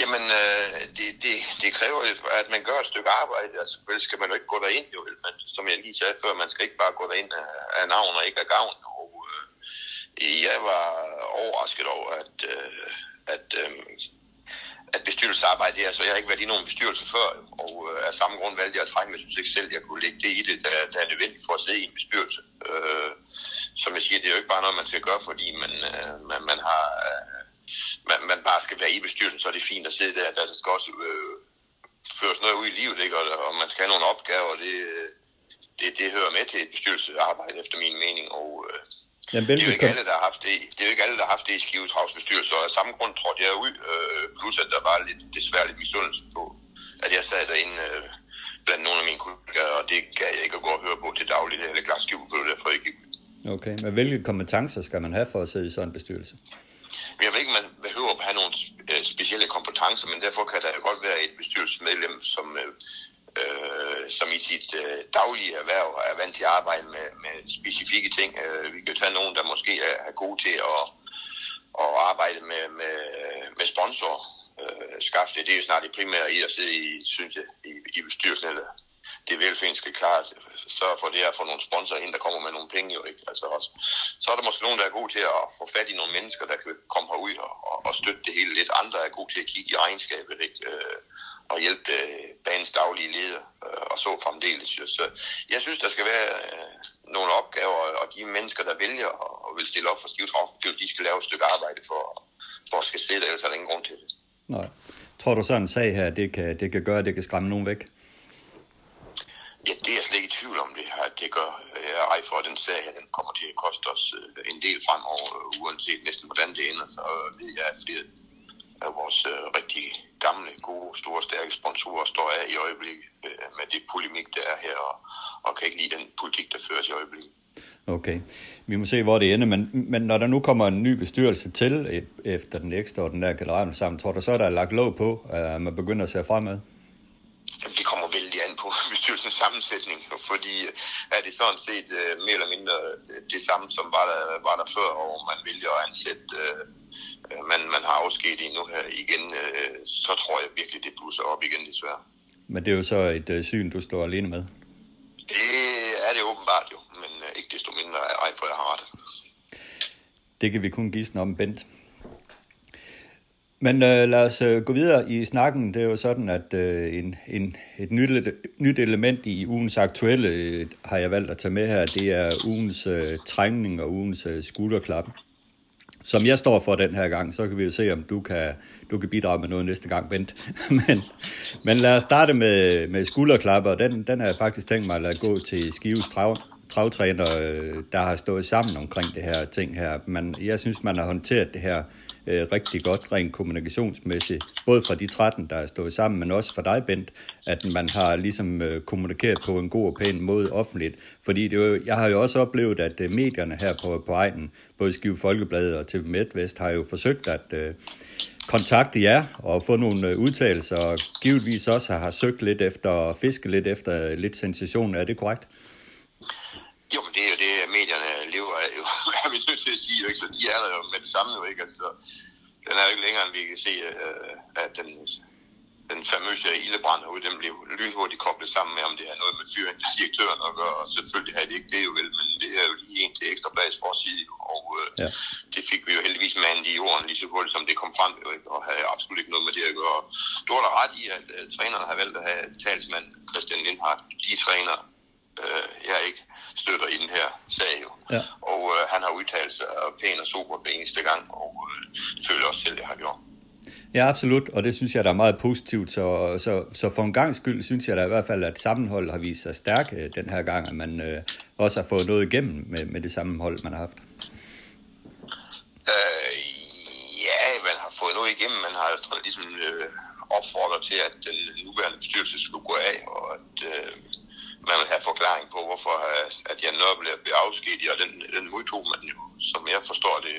Jamen, øh, det, det, det kræver jo, at man gør et stykke arbejde. Altså, selvfølgelig skal man jo ikke gå derind, jo, vel, men som jeg lige sagde før, man skal ikke bare gå derind af, af navn og ikke af gavn. Og, øh, jeg var overrasket over, at, øh, at, øh, at bestyrelsesarbejde det er, så jeg har ikke været i nogen bestyrelse før, og øh, af samme grund valgte jeg at trække, men jeg synes ikke selv, jeg kunne lægge det i det, der, der er nødvendigt for at sidde i en bestyrelse. Øh, som jeg siger, det er jo ikke bare noget, man skal gøre, fordi man, øh, man, man har... Øh, man, man bare skal være i bestyrelsen, så er det fint at sidde der. Der skal også øh, føres noget ud i livet, ikke? Og, og man skal have nogle opgaver, det, det, det hører med til et bestyrelsesarbejde, efter min mening. Og, øh, Jamen, det er jo ikke alle, der har haft det. Det er jo ikke alle, der har haft det i Skive Travs bestyrelse, og af samme grund trådte jeg ud, øh, plus at der var lidt, desværre lidt misundelse på, at jeg sad derinde øh, blandt nogle af mine kollegaer, og det gav jeg ikke at gå og høre på til dagligt, eller klart skive det, derfor gik Okay, men hvilke kompetencer skal man have for at sidde i sådan en bestyrelse? Jeg ved ikke, man behøver at have nogle øh, specielle kompetencer, men derfor kan der godt være et bestyrelsesmedlem, som, øh, øh, som i sit øh, daglige erhverv er vant til at arbejde med, med specifikke ting. Øh, vi kan tage nogen, der måske er, er gode til at, at arbejde med, med, med sponsor. Øh, skaffe det. det er jo snart det primære i at sidde i, synes jeg, i, i bestyrelsen eller det velfærd skal klart sørge for det at få nogle sponsorer ind, der kommer med nogle penge jo ikke. Altså også. Så er der måske nogen, der er god til at få fat i nogle mennesker, der kan komme herud og, og, og støtte det hele lidt. Andre er gode til at kigge i regnskabet ikke? Øh, og hjælpe øh, banens daglige leder øh, og så fremdeles. Så jeg synes, der skal være øh, nogle opgaver, og de mennesker, der vælger og, vil stille op for Skivetrav, de skal lave et stykke arbejde for, for at skal sidde, ellers er der ingen grund til det. Nej. Tror du sådan en sag her, det kan, det kan gøre, at det kan skræmme nogen væk? Ja, det er jeg slet ikke i tvivl om, det her. Det gør øh, jeg ej for, at den sag her, den kommer til at koste os øh, en del fremover, øh, uanset næsten hvordan det ender. Så ved jeg, at flere af vores rigtig gamle, gode, store, stærke sponsorer står af i øjeblikket med det polemik, der er her, og, og kan ikke lide den politik, der føres i øjeblikket. Okay, vi må se, hvor det ender, men, men når der nu kommer en ny bestyrelse til efter den ekstra og den der generalforsamling, tror du så, der er lagt lov på, at man begynder at se fremad? Jamen, det kommer vældig an på bestyrelsens sammensætning, fordi øh, er det sådan set uh, mere eller mindre øh, det samme, som var der, var der før, og man vælger at ansætte, uh, man, man har afskedet i nu her igen, uh, så tror jeg virkelig, det blusser op igen desværre. Men det er jo så et uh, syn, du står alene med? Det er det åbenbart jo, men uh, ikke desto mindre ej, for jeg har ret. Det kan vi kun gisne om, Bent. Men øh, lad os øh, gå videre i snakken. Det er jo sådan, at øh, en, en, et nyt, nyt element i ugens aktuelle øh, har jeg valgt at tage med her. Det er ugens øh, trængning og ugens øh, skulderklap. Som jeg står for den her gang, så kan vi jo se, om du kan, du kan bidrage med noget næste gang, Bent. men, men lad os starte med, med skulderklapper. Den, den har jeg faktisk tænkt mig at lade gå til Skives trav, travtræner, øh, der har stået sammen omkring det her ting her. Men jeg synes, man har håndteret det her øh, rigtig godt rent kommunikationsmæssigt, både fra de 13, der er stået sammen, men også for dig, Bent, at man har ligesom øh, kommunikeret på en god og pæn måde offentligt. Fordi det jo, jeg har jo også oplevet, at øh, medierne her på, på egen, både Skive Folkebladet og TV MidtVest, har jo forsøgt at øh, kontakte jer og få nogle øh, udtalelser, og givetvis også har har søgt lidt efter, fisket lidt efter lidt sensation. Er det korrekt? Jo, men det er jo det, medierne lever af, jo, er vi nødt til at sige, ikke? så de er der jo med det samme jo ikke. Altså, den er jo ikke længere, end vi kan se, øh, at den, den famøse ildebrand herude, den blev lynhurtigt koblet sammen med, om det er noget med fyring af direktøren at gøre, og selvfølgelig havde det ikke det jo vel, men det er jo lige en til ekstra blads for at sige, og øh, ja. det fik vi jo heldigvis mandet i jorden lige så hurtigt, som det kom frem, jo, ikke? og havde absolut ikke noget med det at gøre. Du har da ret i, at uh, trænerne har valgt at have talsmand Christian Lindhardt, de træner, øh, jeg ikke støtter i den her sag jo. Ja. Og øh, han har udtalt sig pænt og super hver eneste gang, og øh, føler også selv, jeg har gjort. Ja, absolut, og det synes jeg, der er meget positivt. Så, så, så for en gang skyld synes jeg da i hvert fald, at sammenhold har vist sig stærke øh, den her gang, at man øh, også har fået noget igennem med, med det sammenhold, man har haft. Øh, ja, man har fået noget igennem. Man har ligesom øh, opfordret til, at den nuværende bestyrelse skulle gå af, og at øh, man vil have forklaring på, hvorfor at Jan Nørble blev afskediget, og den, den modtog man jo, som jeg forstår det,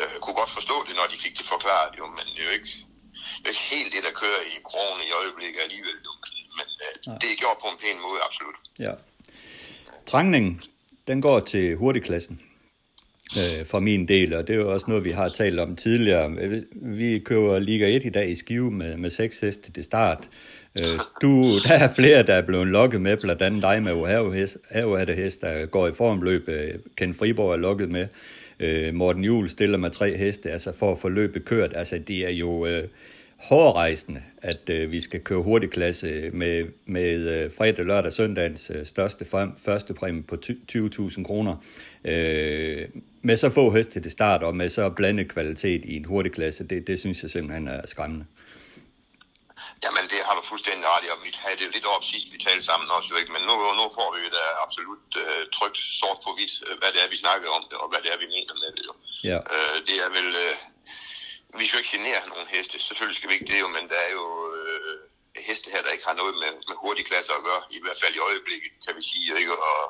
øh, kunne godt forstå det, når de fik det forklaret, jo, men det er jo ikke, det er ikke helt det, der kører i krogen i øjeblikket alligevel, jo, men øh, det er gjort på en pæn måde, absolut. Ja. Trængningen, den går til hurtigklassen øh, for min del, og det er jo også noget, vi har talt om tidligere. Vi kører Liga 1 i dag i Skive med, med seks heste til start. Øh, du, der er flere, der er blevet lokket med, blandt andet dig med Uhavehatte hest, der går i formløb. Øh, Ken Friborg er lokket med. Øh, Morten Juhl stiller med tre heste, altså for at få løbet kørt. Altså, det er jo øh, hårdrejsende, at øh, vi skal køre hurtigklasse med, med øh, fredag, lørdag, søndagens øh, største frem, første præmie på 20.000 kroner. Øh, med så få heste til det start, og med så blandet kvalitet i en hurtigklasse, det, det synes jeg simpelthen er skræmmende. Jamen, det har du fuldstændig ret i, og vi havde det lidt op sidst, vi talte sammen også jo ikke, men nu, nu får vi da absolut uh, trygt sort på hvidt, øh, hvad det er, vi snakker om det, og hvad det er, vi mener med det jo. Ja. Uh, det er vel, uh, vi skal jo ikke genere nogen heste, selvfølgelig skal vi ikke det jo, men der er jo uh, heste her, der ikke har noget med, med hurtige klasser at gøre, i hvert fald i øjeblikket, kan vi sige, ikke? Og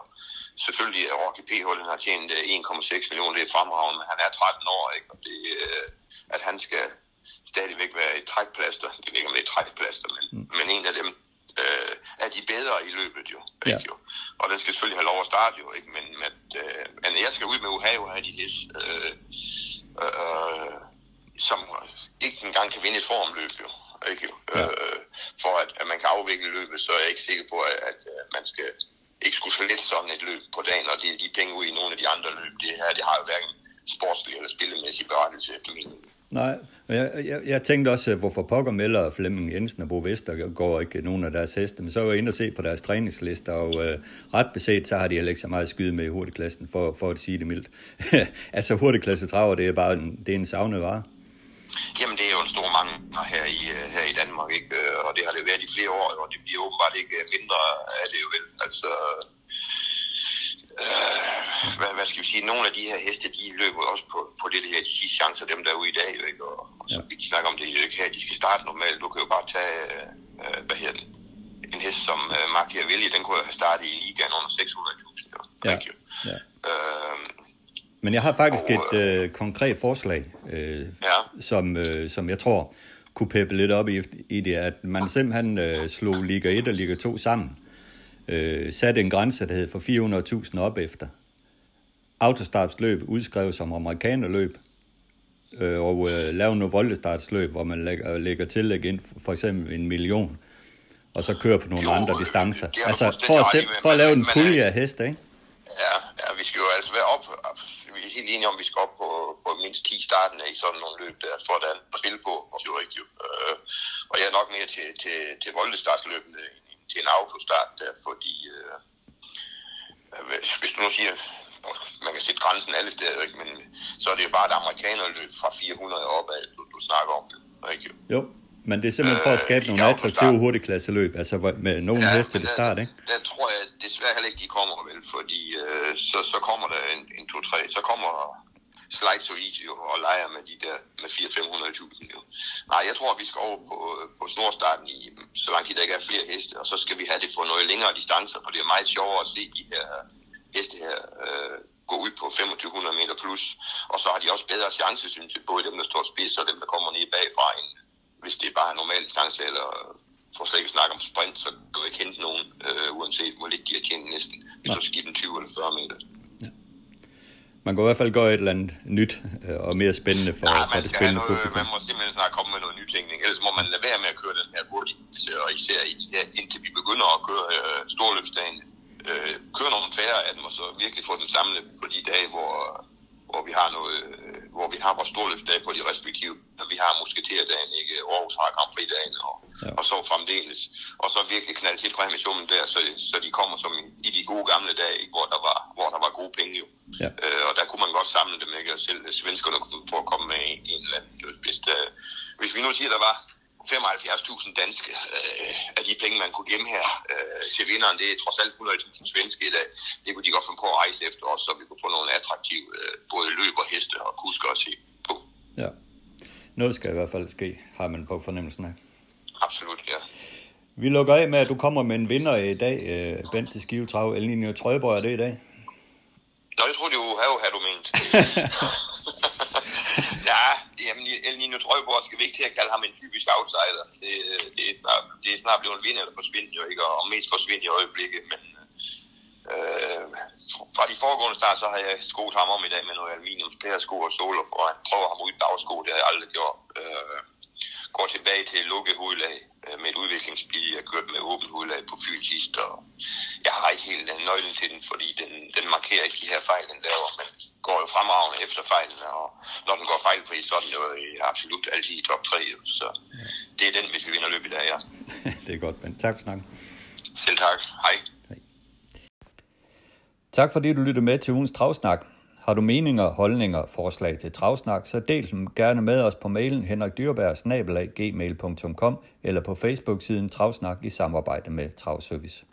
selvfølgelig er Rocky P. Holden har tjent 1,6 millioner, det er fremragende, men han er 13 år, ikke? Og det, uh, at han skal stadigvæk være et trækplaster. Det ved ikke, om det er et trækplaster, men, mm. men en af dem øh, er de bedre i løbet jo. Ja. Ikke, jo. Og den skal selvfølgelig have lov at starte jo, ikke? Men, men, øh, men jeg skal ud med Uhave af de hest, øh, øh, som ikke engang kan vinde et formløb jo. Ikke, jo. Ja. Øh, for at, at man kan afvikle løbet, så er jeg ikke sikker på, at, at, at man skal ikke skulle så lidt sådan et løb på dagen, og det er de penge ud i nogle af de andre løb. Det her, det har jo hverken sportslig eller spillemæssig berettelse efter min Nej, jeg, jeg, jeg tænkte også, hvorfor pokker melder Flemming Jensen og Bo Vester går ikke nogen af deres heste, men så var jeg inde og se på deres træningslister, og øh, ret beset, så har de heller ikke så meget skyde med i hurtigklassen, for, for at sige det mildt. altså hurtigklasse traver, det er bare en, det er en savnet vare. Jamen, det er jo en stor mangel her i, øh, her i Danmark, ikke? Øh, og det har det været i flere år, og det bliver åbenbart ikke mindre af det jo vel. Altså, øh, hvad, hvad skal vi sige, nogle af de her heste, de løber også på, på det her, de sidste chancer, dem der er ude i dag, ikke? Og, og så vi snakker om det ikke her, de skal starte normalt, du kan jo bare tage, øh, hvad hedder den, en hest som øh, Machiavelli, den kunne have startet i ligaen under 600.000, jo. Ja. Ikke, jo. ja. Øh, men jeg har faktisk og, et øh, konkret forslag, øh, ja. som, øh, som jeg tror kunne peppe lidt op i, i det, at man simpelthen øh, slog Liga 1 og Liga 2 sammen øh, satte en grænse, der hed for 400.000 op efter. Autostartsløb udskrevet som amerikanerløb, øh, og øh, lave noget voldestartsløb, hvor man lægger, lægger tillæg ind for, eksempel en million, og så kører på nogle jo, andre distancer. Altså for at, sæt, for at lave en pulje af heste, ikke? Ja, ja, vi skal jo altså være op, vi er helt enige om, at vi skal op på, på mindst 10 starten i sådan nogle løb der, for at spille på, og, jo ikke, jo. Øh, og jeg er nok mere til, til, til voldestartsløbene til en autostart der, fordi øh, hvis du nu siger, man kan sætte grænsen alle steder, ikke? men så er det jo bare et amerikanerløb fra 400 opad, du, du snakker om det. Ikke? Jo, men det er simpelthen for at skabe øh, nogle attraktive hurtigklasseløb, altså med nogle ja, heste til start, ikke? Der, der tror jeg desværre heller ikke, de kommer vel, fordi øh, så, så kommer der en, en 2-3, så kommer slide so easy og leger med de der med 400-500.000 jo. Nej, jeg tror, vi skal over på, på snorstarten i, så lang tid der ikke er flere heste, og så skal vi have det på noget længere distancer, for det er meget sjovere at se de her heste her øh, gå ud på 2500 meter plus, og så har de også bedre chance, synes jeg, både dem, der står spids, og dem, der kommer ned bagfra, end hvis det er bare normal distance, eller for slet ikke snakke om sprint, så kan du ikke hente nogen, øh, uanset hvor lidt de har tjent næsten, hvis du skal give dem 20 eller 40 meter man kan i hvert fald gøre et eller andet nyt øh, og mere spændende for, Nej, for det spændende noget, publikum. Man må simpelthen snart komme med noget nytænkning, ellers må man lade være med at køre den her hurtigt, og især indtil vi begynder at køre øh, storløbsdagen. Øh, køre nogle færre af dem, og så virkelig få dem samlet på de dage, hvor, øh, storløbsdag på de respektive, når vi har musketerdagen, ikke Aarhus har Grand Prix-dagen, og, ja. og så fremdeles. Og så virkelig knalde til præmiesummen der, så, så de kommer som i, i de gode gamle dage, ikke? hvor der var, hvor der var gode penge jo. Ja. Øh, og der kunne man godt samle dem, ikke? Og selv svenskerne kunne få at komme med en, en eller anden, hvis, der, hvis vi nu siger, der var 75.000 danske øh, af de penge, man kunne gemme her øh, til vinderen. Det er trods alt 100.000 svenske i dag. Det kunne de godt finde på at rejse efter os, så vi kunne få nogle attraktive øh, både løb og heste og kusker at se på. Ja. Noget skal i hvert fald ske, har man på fornemmelsen af. Absolut, ja. Vi lukker af med, at du kommer med en vinder i dag, øh, Bent til Skive Trav. Eline Trøjborg, er det i dag? Nå, jeg tror, det var have, have du ment. ja, jamen, El Nino Trøjborg skal vi ikke til at kalde ham en typisk outsider. Det, øh, det, er, snart, det er snart blevet en vind eller forsvinde jo ikke, og mest forsvinde i øjeblikket, men øh, fra de foregående start, så har jeg skoet ham om i dag med noget aluminium, sko og soler, for at prøve ham ud i dagsko, det har jeg aldrig gjort. Øh, går tilbage til lukket hovedlag øh, med et udviklingsbil. Jeg kørte med åbent hovedlag på Fyn sidst, og jeg har ikke helt nøglen til den, fordi den, den markerer ikke de her fejl, den laver, men går jo fremragende efter fejlene, og når den går fejlfri, så er den jo absolut altid i top 3. Så det er den, hvis vi vinder løbet i dag, ja. det er godt, men tak for snakken. Selv tak. Hej. Hej. Tak fordi du lyttede med til ugens Travsnak. Har du meninger, holdninger, forslag til Travsnak, så del dem gerne med os på mailen henrikdyrberg eller på Facebook-siden Travsnak i samarbejde med Travservice.